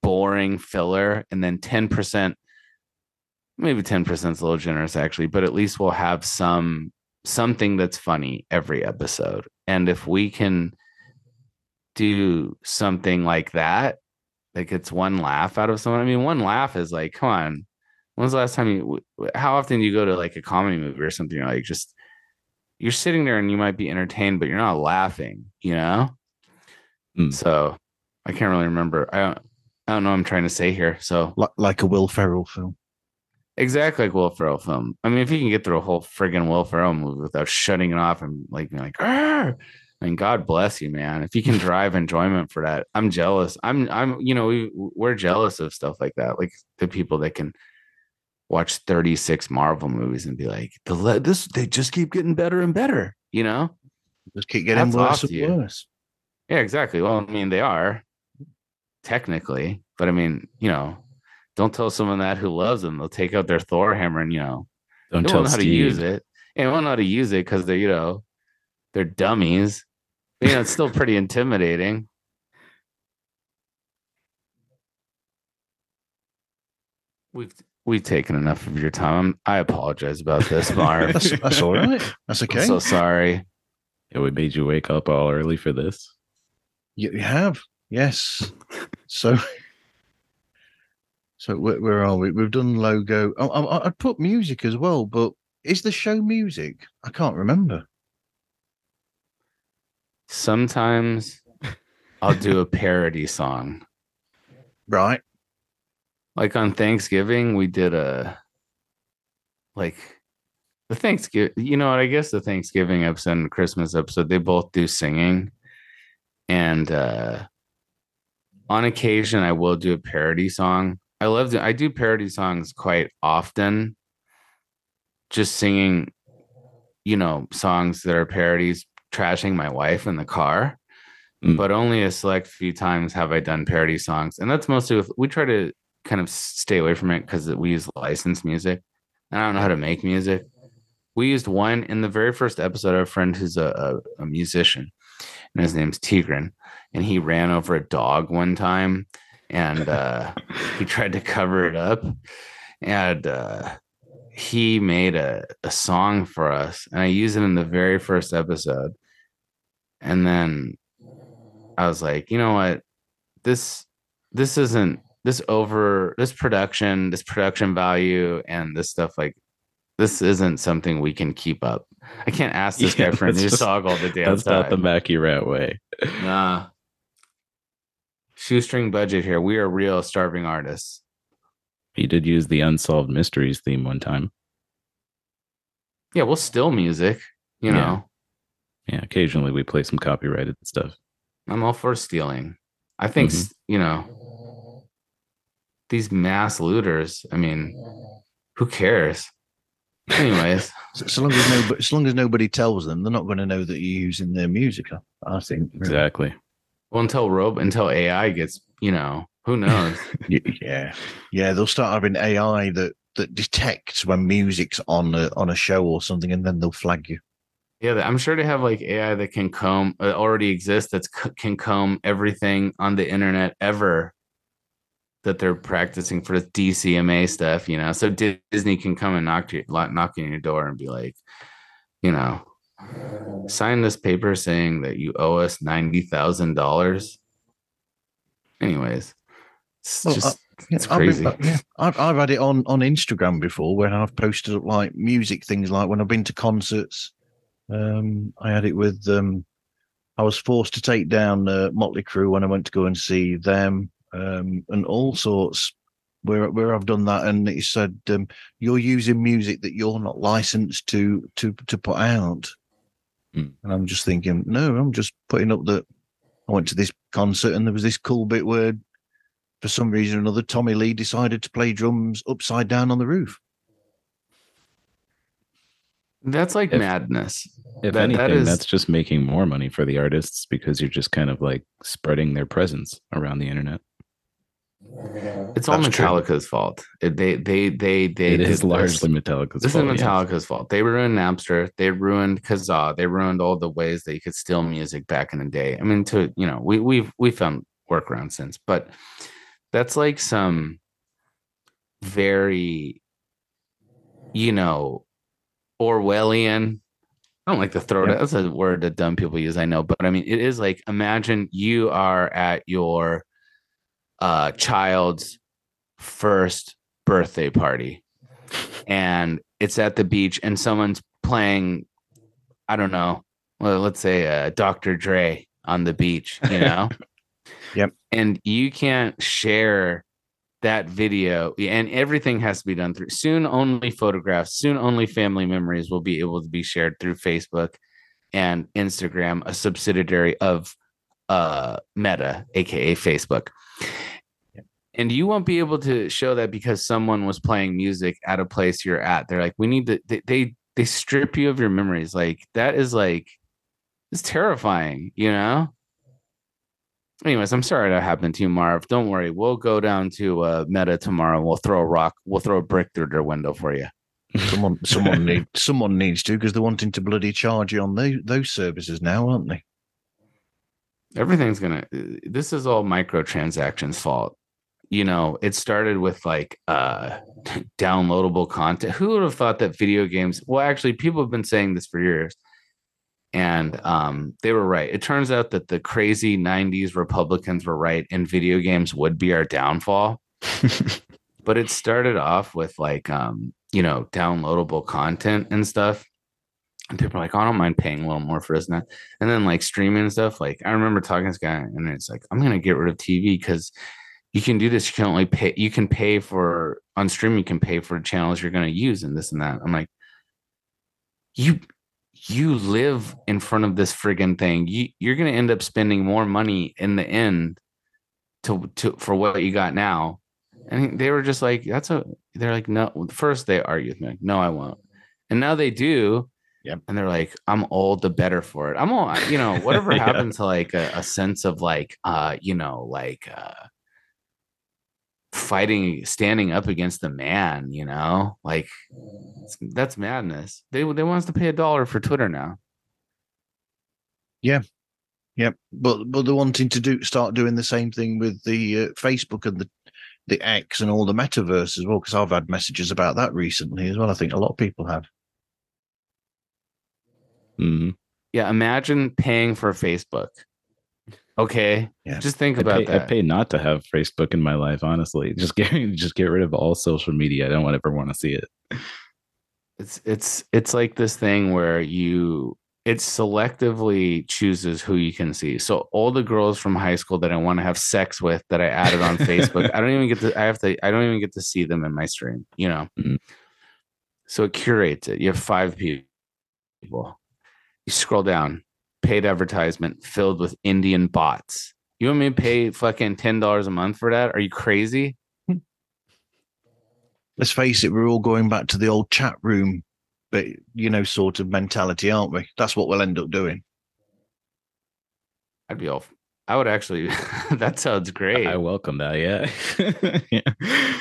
boring filler, and then ten percent, maybe ten percent is a little generous actually, but at least we'll have some something that's funny every episode. And if we can do something like that, that gets one laugh out of someone. I mean, one laugh is like, come on, When's the last time you? How often do you go to like a comedy movie or something? You're like just you're sitting there and you might be entertained, but you're not laughing. You know. Hmm. So I can't really remember. I don't. I don't know. What I'm trying to say here. So Like like a Will Ferrell film. Exactly like Will Ferrell film. I mean, if you can get through a whole friggin' Will Ferrell movie without shutting it off and like being like, "Arr!" I mean, God bless you, man. If you can drive enjoyment for that, I'm jealous. I'm, I'm, you know, we we're jealous of stuff like that. Like the people that can watch 36 Marvel movies and be like, the le- this they just keep getting better and better. You know? Just keep getting Hats worse and worse. Yeah, exactly. Well, I mean, they are technically, but I mean, you know, don't tell someone that who loves them. They'll take out their Thor hammer and you know Don't they tell won't know how Steve. to use it. And they won't know how to use it because they're, you know, they're dummies. But, you know, it's still pretty intimidating. We've we've taken enough of your time. I apologize about this, Marv. That's, that's all right. That's okay. I'm so sorry. Yeah, we made you wake up all early for this. You, you have, yes. So, so where, where are we? We've done logo. Oh, I, I'd put music as well, but is the show music? I can't remember. Sometimes I'll do a parody song. Right. like on Thanksgiving, we did a like the Thanksgiving. You know what? I guess the Thanksgiving episode and Christmas episode, they both do singing, and uh on occasion, I will do a parody song. I love to. I do parody songs quite often. Just singing, you know, songs that are parodies, trashing my wife in the car Mm. but only a select few times have I done parody songs, and that's mostly with we try to kind of stay away from it because we use licensed music, and I don't know how to make music. We used one in the very first episode. Our friend who's a, a, a musician, and his name's Tigran, and he ran over a dog one time, and uh, he tried to cover it up, and uh, he made a, a song for us, and I used it in the very first episode, and then I was like, you know what? This this isn't this over this production, this production value and this stuff like this isn't something we can keep up. I can't ask this Yeah, guy for a new just- song all the damn That's not the time. Macky Rat way. Nah. Shoestring budget here. We are real starving artists. He did use the Unsolved Mysteries theme one time. Yeah, we'll still music, you know. Yeah, occasionally we play some copyrighted stuff. I'm all for stealing. I think, Mhm. you know, these mass looters, I mean, who cares? Anyways, So, so long as nobody, as long as nobody tells them, they're not going to know that you're using their music. I- I think. really. Exactly. Well, until rope, until AI gets, you know, who knows? Yeah, yeah. They'll start having AI that that detects when music's on a on a show or something, and then they'll flag you. yeah, I'm sure they have like AI that can comb, uh, already exists that c- can comb everything on the internet ever that they're practicing for the DCMA stuff, you know. So Disney can come and knock you, knock on your door and be like, you know, sign this paper saying that you owe us ninety thousand dollars. Anyways, it's Well, just Yeah, It's I've been- crazy. uh, I've, I've had it on on Instagram before where I've posted up like music things like when I've been to concerts. Um, I had it with um, I was forced to take down uh, Motley Crue when I went to go and see them, um, and all sorts. Where where I've done that, and it said um, you're using music that you're not licensed to to to put out, Hmm. and I'm just thinking, no, I'm just putting up that I went to this concert and there was this cool bit where for some reason or another, Tommy Lee decided to play drums upside down on the roof. that's like If- madness. If That- that anything, is- that's just making more money for the artists because you're just kind of like spreading their presence around the internet. It's all That's true. Metallica's fault. It- they they they they it is this. largely Metallica's This fault. is yeah. Metallica's fault. They ruined Napster. They ruined Kazaa. They ruined all the ways that you could steal music back in the day. I mean, to you know, we we've we found workarounds since, but that's like some very, you know, Orwellian. I don't like to throw. Yep. That's a word that dumb people use. I know, but I mean, it is like imagine you are at your uh child's first birthday party. And it's at the beach and someone's playing i don't know well let's say uh, dr dre on the beach you know? Yep. and you can't share that video and everything has to be done through soon only photographs soon only family memories will be able to be shared through facebook and instagram a subsidiary of uh meta aka facebook and you won't be able to show that because someone was playing music at a place you're at. They're like we need to they they, they strip you of your memories. Like that is like it's terrifying you know? Anyways i'm sorry that happened to you marv. Don't worry. We'll go down to uh meta tomorrow and we'll throw a rock we'll throw a brick through their window for you. Someone, someone need, someone needs to because they're wanting to bloody charge you on those those services now, aren't they? everything's gonna this is all microtransactions fault you know it started with like uh downloadable content who would have thought that video games well actually people have been saying this for years and um they were right it turns out that the crazy 90s republicans were right and video games would be our downfall but it started off with like um you know downloadable content and stuff and people are like, oh, I don't mind paying a little more for this and that. And then like streaming and stuff. Like I remember talking to this guy, and it's like, I'm gonna get rid of TV because you can do this. You can only pay. You can pay for on stream. You can pay for channels you're gonna use and this and that. I'm like, you you live in front of this friggin' thing. You you're gonna end up spending more money in the end to to for what you got now. And they were just like, that's a. They're like, no. First they argue with me, like, no, I won't. And now they do Yep. and they're like i'm old the better for it i'm all you know whatever Yeah. happened to like a, a sense of like uh you know like uh fighting standing up against the man you know like that's madness they they want us to pay a dollar for twitter now Yeah. Yep, but but they're wanting to do start doing the same thing with the uh, Facebook and the the X and all the metaverse as well. Because I've had messages about that recently as well. I think a lot of people have. Mhm. yeah imagine paying for facebook okay Yeah. just think I about pay, I pay not to have Facebook in my life. Honestly, just get just get rid of all social media. I don't want ever want to see it. it's it's it's like this thing where you it selectively chooses who you can see. So all the girls from high school that I want to have sex with that I added on Facebook, I don't even get to I have to I don't even get to see them in my stream, you know. Mhm. So it curates it. You have five people. You scroll down, paid advertisement filled with Indian bots. You want me to pay fucking ten dollars a month for that? Are you crazy? Let's face it, we're all going back to the old chat room, but you know, sort of mentality, aren't we? That's what we'll end up doing. I'd be all I would actually that sounds great. I welcome that. Yeah. yeah.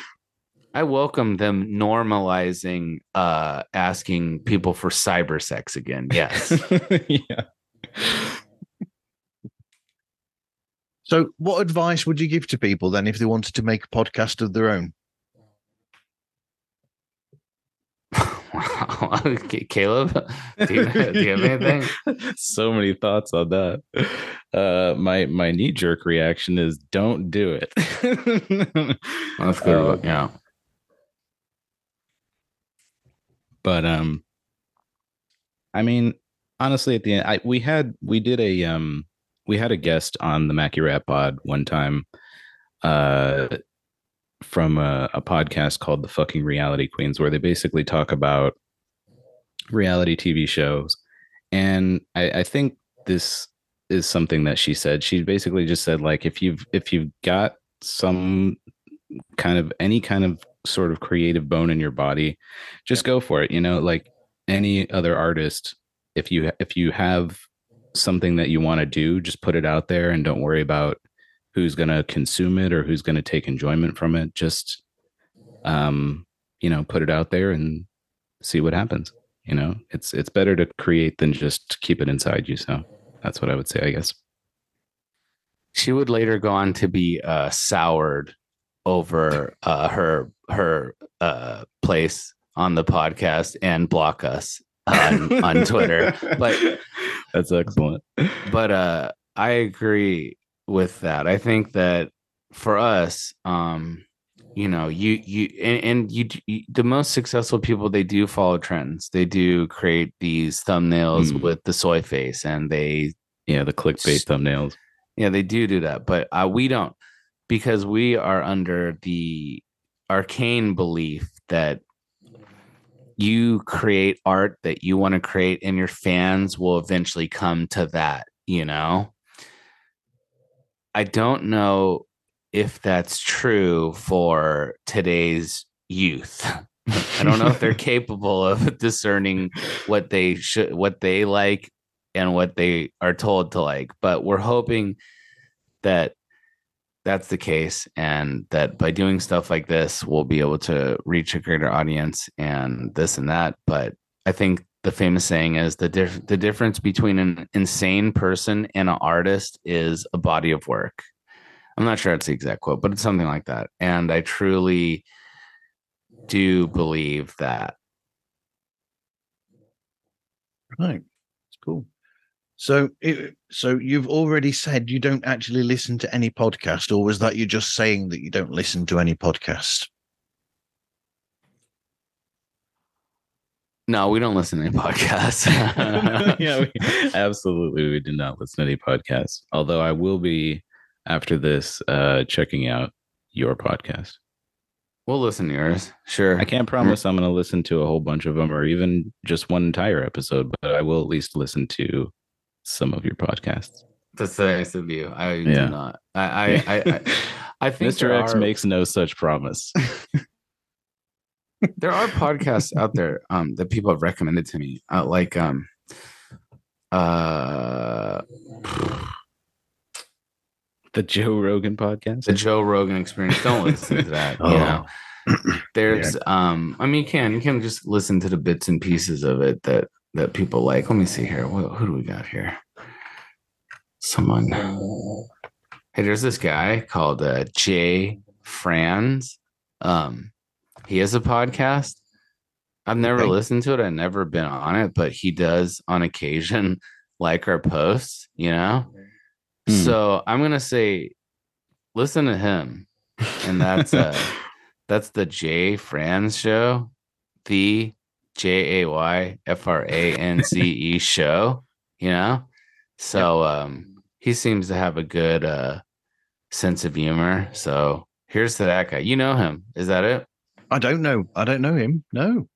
I welcome them normalizing uh asking people for cyber sex again. Yes. yeah. So, what advice would you give to people then if they wanted to make a podcast of their own? wow. Kaleb, do you, do you have anything? so many thoughts on that. Uh, my my knee jerk reaction is don't do it. That's good. Uh, look, yeah. but um i mean honestly at the end I, we had we did a um we had a guest on the macky rat pod one time uh from a, a podcast called the fucking reality queens where they basically talk about reality tv shows. And i i think this is something that she said. She basically just said like if you've if you've got some kind of any kind of sort of creative bone in your body just go for it you know like any other artist if you if you have something that you want to do just put it out there and don't worry about who's going to consume it or who's going to take enjoyment from it. Just um you know put it out there and see what happens you know? It's it's better to create than just keep it inside you so that's what i would say i guess. She would later go on to be uh soured over uh her her uh place on the podcast and block us on on Twitter. But that's excellent but uh i agree with that i think that for us um you know you you and, and you, you the most successful people they do follow trends they do create these thumbnails Mm. with the soy face and they Yeah, the clickbait thumbnails. yeah they do do that but uh, we don't because we are under the arcane belief that you create art that you want to create and your fans will eventually come to that you know? I don't know if that's true for today's youth. I don't know if they're capable of discerning what they should what they like and what they are told to like but we're hoping that that's the case and that by doing stuff like this we'll be able to reach a greater audience and this and that but i think the famous saying is the the difference between an insane person and an artist is a body of work i'm not sure it's the exact quote but it's something like that and i truly do believe that Right. It's cool. So, it, so you've already said you don't actually listen to any podcast, or was that you just saying that you don't listen to any podcast? no we don't listen to any podcasts yeah, we, absolutely. We did not listen to any podcasts. Although I will be after this uh checking out your podcast. we'll listen to yours sure I can't promise I'm going to listen to a whole bunch of them or even just one entire episode, but I will at least listen to some of your podcasts. That's nice of you. I Yeah. do not. I I I, I, think Mr. X are, makes no such promise. there are podcasts out there um that people have recommended to me. Uh, like um uh the Joe Rogan podcast. the Joe Rogan experience. Don't listen to that. Oh. You know. There's um I mean you can you can just listen to the bits and pieces of it that that people like. Let me see here. Who, who do we got here? Someone. Hey, there's this guy called uh, Jay Franze. Um, he has a podcast. I've never listened to it. I've never been on it, but he does on occasion like our posts, you know? Hmm. So I'm gonna say listen to him. And that's uh that's the Jay Franze show. The J A Y F R A N Z E show, you know? So um he seems to have a good uh sense of humor. So here's to that guy. You know him. Is that it? I don't know. I don't know him. No.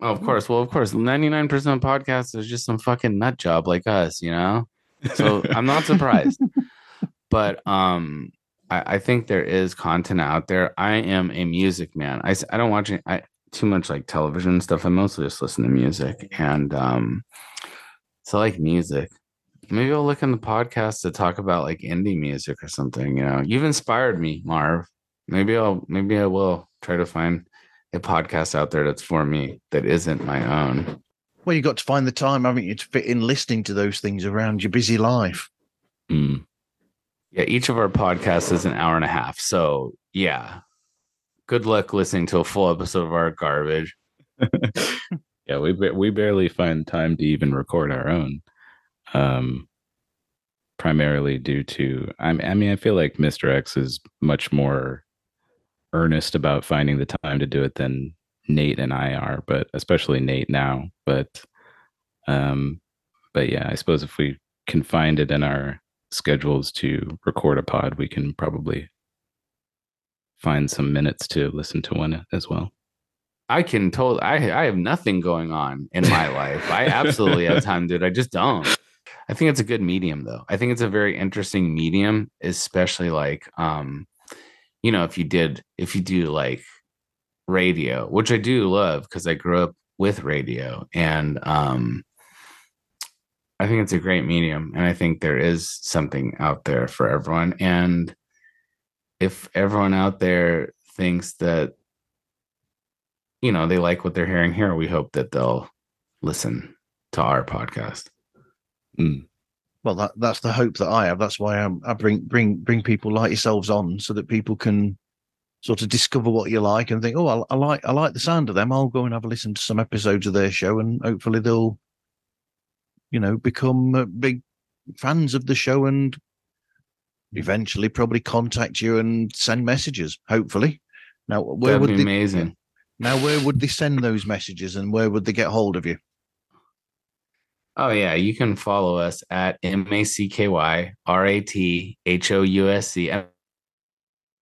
Oh, of course. Well, of course. 99% of podcasts is just some fucking nut job like us, you know? So I'm not surprised. but um I, I think there is content out there. I am a music man. I, I don't watch I too much like television stuff. I mostly just listen to music. And um so I like music. Maybe I'll look in the podcast to talk about like indie music or something. You know, you've inspired me, Marv. Maybe I'll maybe I will try to find a podcast out there that's for me that isn't my own. Well, you got to find the time, haven't you, to fit in listening to those things around your busy life. Mm. Yeah, each of our podcasts is an hour and a half. So yeah. Good luck listening to a full episode of our garbage. yeah, we we barely find time to even record our own. Um, primarily due to I I mean I feel like Mr. X is much more earnest about finding the time to do it than Nate and I are, but especially Nate now. But um, but yeah, I suppose if we can find it in our schedules to record a pod, we can probably find some minutes to listen to one as well. I can totally I I have nothing going on in my life. I absolutely have time, dude. I just don't. I think it's a good medium though. I think it's a very interesting medium, especially like um, you know, if you did if you do like radio, which I do love because I grew up with radio and um I think it's a great medium and I think there is something out there for everyone. And if everyone out there thinks that you know they like what they're hearing here we hope that they'll listen to our podcast Well, that that's the hope that I have. That's why I'm, I bring bring bring people like yourselves on, so that people can sort of discover what you like and think, oh, I, I like I like the sound of them. I'll go and have a listen to some episodes of their show, and hopefully they'll, you know, become uh, big fans of the show and eventually probably contact you and send messages. Hopefully, Now, where That'd would be they, amazing. now where would they send those messages, and where would they get hold of you? Oh yeah, you can follow us at M A C K Y R A T H O U S C. I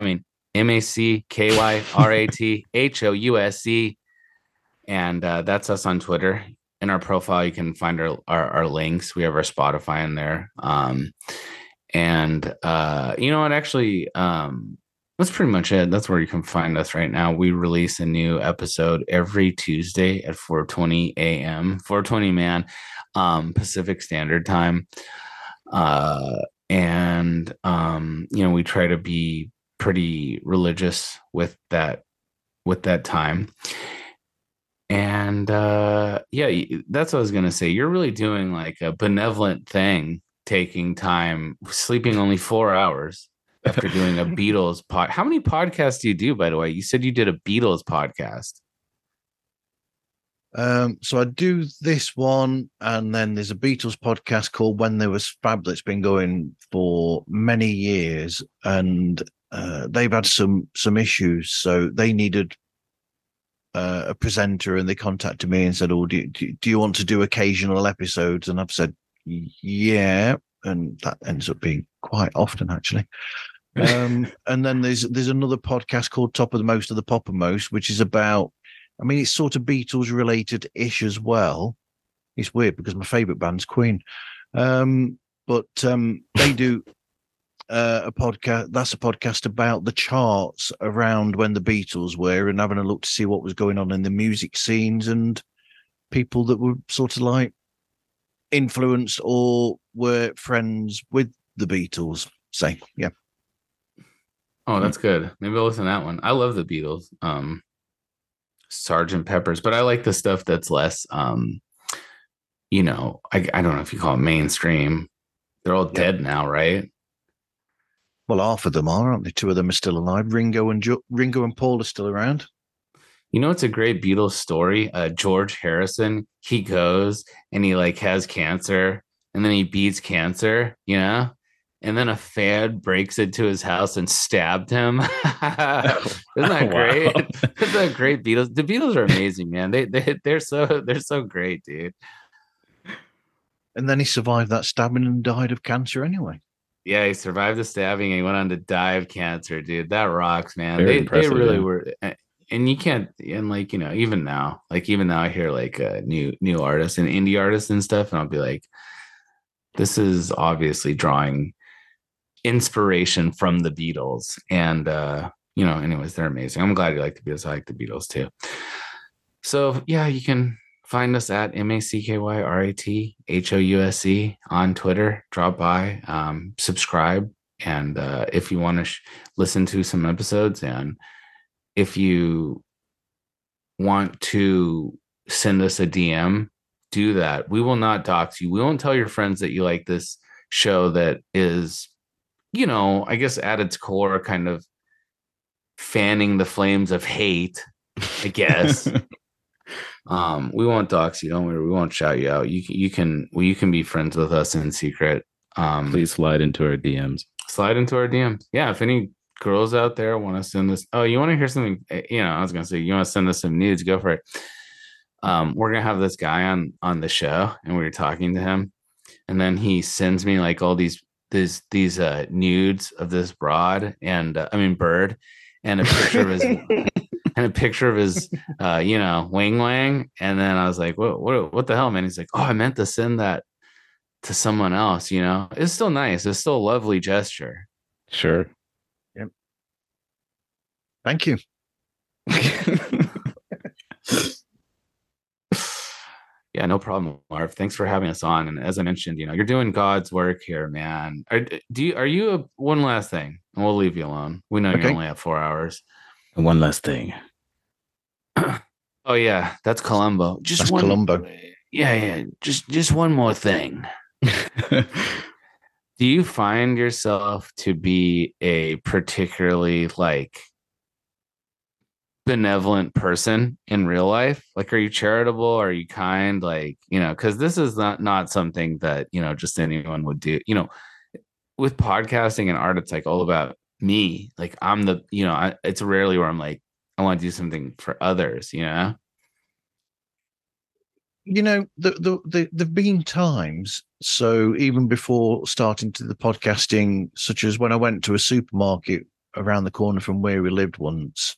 mean M A C K Y R A T H O U S C, and uh, that's us on Twitter. In our profile, you can find our, our our links. We have our Spotify in there. Um, and uh, you know what? Actually, um, that's pretty much it. That's where you can find us right now. We release a new episode every Tuesday at 4:20 a.m. 4:20 man, um, Pacific Standard Time. Uh, and um, you know, we try to be pretty religious with that with that time. And uh yeah, that's what I was gonna say. You're really doing like a benevolent thing, taking time, sleeping only four hours after doing a Beatles pod. How many podcasts do you do, by the way? You said you did a Beatles podcast. Um, so I do this one, and then there's a Beatles podcast called When There Was Fab that's been going for many years, and uh, they've had some some issues, so they needed uh, a presenter, and they contacted me and said, "Oh, do do do you want to do occasional episodes?" And I've said, "Yeah," and that ends up being quite often actually. Um, and then there's there's another podcast called Top of the Most of the Poppermost, which is about I mean, it's sort of Beatles related ish as well. It's weird because my favorite band's Queen. Um, but um, they do uh, a podcast. That's a podcast about the charts around when the Beatles were and having a look to see what was going on in the music scenes and people that were sort of like influenced or were friends with the Beatles. Say, yeah. Oh, that's good. Maybe I'll listen to that one. I love the Beatles. Um Sergeant Peppers, but I like the stuff that's less um you know, I I don't know if you call it mainstream. They're all Yeah. dead now, right? Well, half of them are, aren't they? Two of them are still alive. Ringo and jo- Ringo and Paul are still around. You know, it's a great Beatles story. Uh, George Harrison, he goes and he like has cancer and then he beats cancer, you know? And then a fan breaks into his house and stabbed him. Isn't that Wow. great? Isn't that great? Beatles. The Beatles are amazing, man. They they they're so they're so great, dude. And then he survived that stabbing and died of cancer anyway. Yeah, he survived the stabbing and he went on to die of cancer, dude. That rocks, man. Very they they really were uh, and you can't and like, you know, even now, like even now I hear like uh, new new artists and indie artists and stuff and I'll be like this is obviously drawing inspiration from the Beatles and uh you know, anyways, they're amazing. I'm glad you like the Beatles. I like the Beatles too. So, yeah, you can find us at M A C K Y R A T H O U S E on Twitter. Drop by, um, subscribe, and uh, if you want to sh- listen to some episodes, and if you want to send us a DM, do that. We will not dox you. We won't tell your friends that you like this show that is, you know, I guess at its core, kind of fanning the flames of hate. I guess. Um, we won't dox you. Don't worry. We won't shout you out. You can, you can, well, you can be friends with us in secret. Um, Please slide into our DMs. slide into our DMs. Yeah, if any girls out there want to send this, oh, you want to hear something? eh, You know, I was gonna say you want to send us some nudes, go for it. Um, we're gonna have this guy on on the show, and we were talking to him, and then he sends me like all these these these uh nudes of this broad and uh, I mean bird, and a picture of his and a picture of his uh you know wing wang, and then I was like, what what what the hell, man? He's like, oh, I meant to send that to someone else. You know, it's still nice. It's still a lovely gesture. Sure. Thank you. Yeah, no problem, Marv. Thanks for having us on. And as I mentioned, you know, you're doing God's work here, man. Are do you are you a one last thing? And we'll leave you alone. We know you Okay. only have four hours. And one last thing. Oh yeah, that's Columbo. Just That's one Columbo. Yeah, yeah. Just just one more thing. Do you find yourself to be a particularly like benevolent person in real life? Like are you charitable? Are you kind? Like, you know, because this is not not something that, you know, just anyone would do. You know, with podcasting and art, it's like all about me. Like I'm the, you know, I, it's rarely where I'm like, I want to do something for others, you know? you know the, the the there've been times so even before starting to the podcasting such as when i went to a supermarket around the corner from where we lived once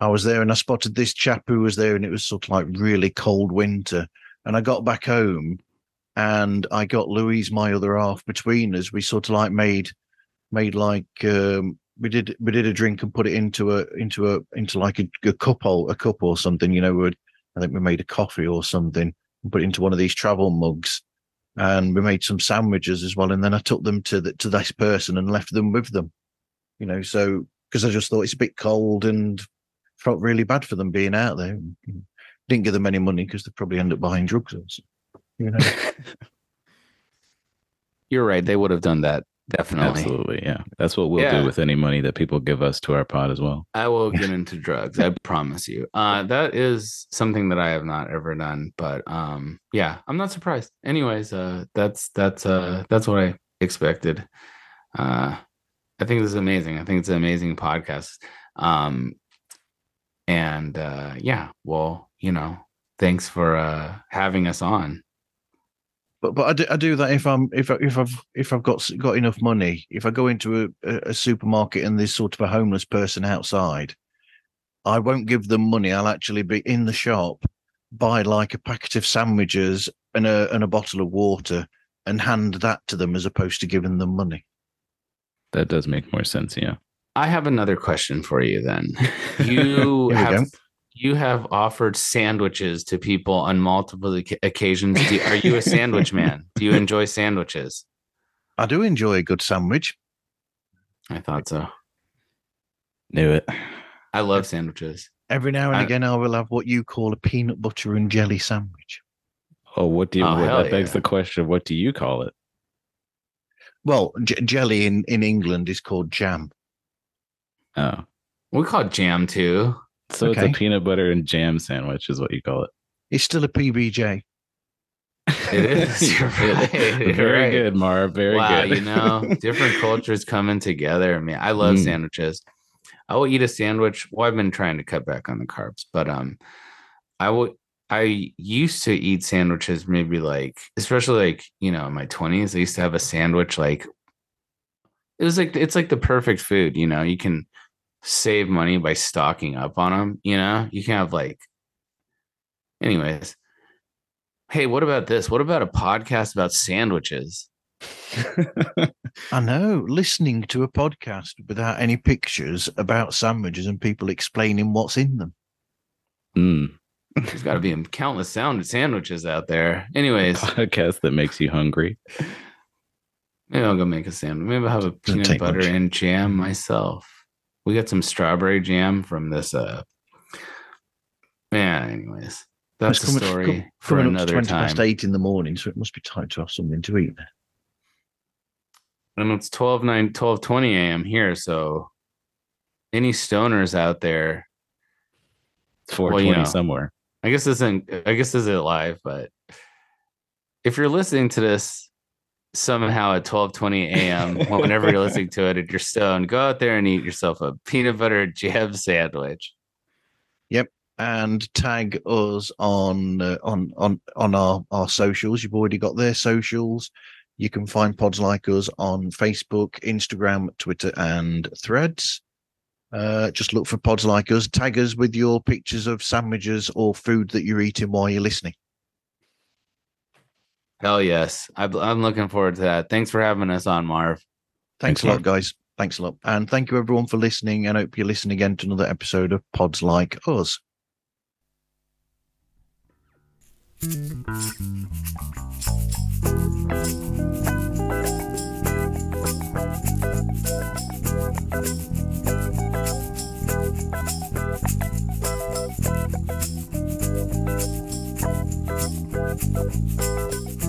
i was there and i spotted this chap who was there and it was sort of like really cold winter and i got back home and i got louise my other half between us we sort of like made made like um we did we did a drink and put it into a into a into like a, a cup or a cup or something you know we I think we made a coffee or something and put it into one of these travel mugs. And we made some sandwiches as well. And then I took them to the, to this person and left them with them. You know, so because I just thought it's a bit cold and felt really bad for them being out there. Didn't give them any money because they probably end up buying drugs or something. You know. You're right. They would have done that Definitely. Absolutely. Yeah. That's what we'll Yeah. do with any money that people give us to our pod as well. I will get into drugs. I promise you. Uh, that is something that I have not ever done, but um, yeah, I'm not surprised. Anyways, uh, that's that's uh, that's what I expected. Uh, I think this is amazing. I think it's an amazing podcast. Um, and uh, yeah, well, you know, thanks for uh having us on. but but I do, I do that if I'm if I, if I've if I've got got enough money. If I go into a, a, a supermarket and there's sort of a homeless person outside, I won't give them money. I'll actually be in the shop, buy like a packet of sandwiches and a and a bottle of water, and hand that to them as opposed to giving them money. That does make more sense. Yeah. I have another question for you then. You have go. you have offered sandwiches to people on multiple occasions. Do, are you a sandwich man? Do you enjoy sandwiches? I do enjoy a good sandwich. I thought so. Knew it. I love sandwiches. Every now and I- again, I will have what you call a peanut butter and jelly sandwich. Oh, what do you, Oh, well, hell that begs yeah. the question, what do you call it? Well, j- jelly in, in England is called jam. Oh, We call it jam too. so Okay. it's a peanut butter and jam sandwich is what you call it. It's still a PBJ. It is. You're right. Very right. good, Marv. Very wow, good. you know, different cultures coming together. Man, I love Mm. sandwiches. I will eat a sandwich. Well, I've been trying to cut back on the carbs, but um, I will. I used to eat sandwiches maybe like, especially like you know, in my twenties. I used to have a sandwich like. It was like it's like the perfect food. You know, you can save money by stocking up on them. You know, you can have like. Anyways, hey, what about this? What about a podcast about sandwiches? I know, listening to a podcast without any pictures about sandwiches and people explaining what's in them. Mm, There's got to be countless sound sandwiches out there. Anyways, a podcast that makes you hungry. maybe I'll go make a sandwich. Maybe I'll have a peanut butter much. and jam myself. We got some strawberry jam from this. Uh, man. Anyways, that's It's the coming- story com- for coming up to another 20 time. past eight in the morning, so it must be time to have something to eat. And it's 12, 9, 12 20 a.m. here. So, any stoners out there? It's 420 you know. somewhere. I guess this isn't. I guess this isn't live, but if you're listening to this somehow at 12 20 a.m. whenever you're listening to it if you're stoned, go out there and eat yourself a peanut butter jam sandwich. Yep. And tag us on uh, on on on our our socials. You've already got their socials. You can find pods like us on Facebook, Instagram, Twitter, and Threads. Uh, just look for pods like us. Tag us with your pictures of sandwiches or food that you're eating while you're listening. Hell yes. I, am looking forward to that. Thanks for having us on, Marv. Thanks, a lot, guys. Thanks a lot. And thank you, everyone, for listening. And hope you listen again to another episode of Pods Like Us. Thank you.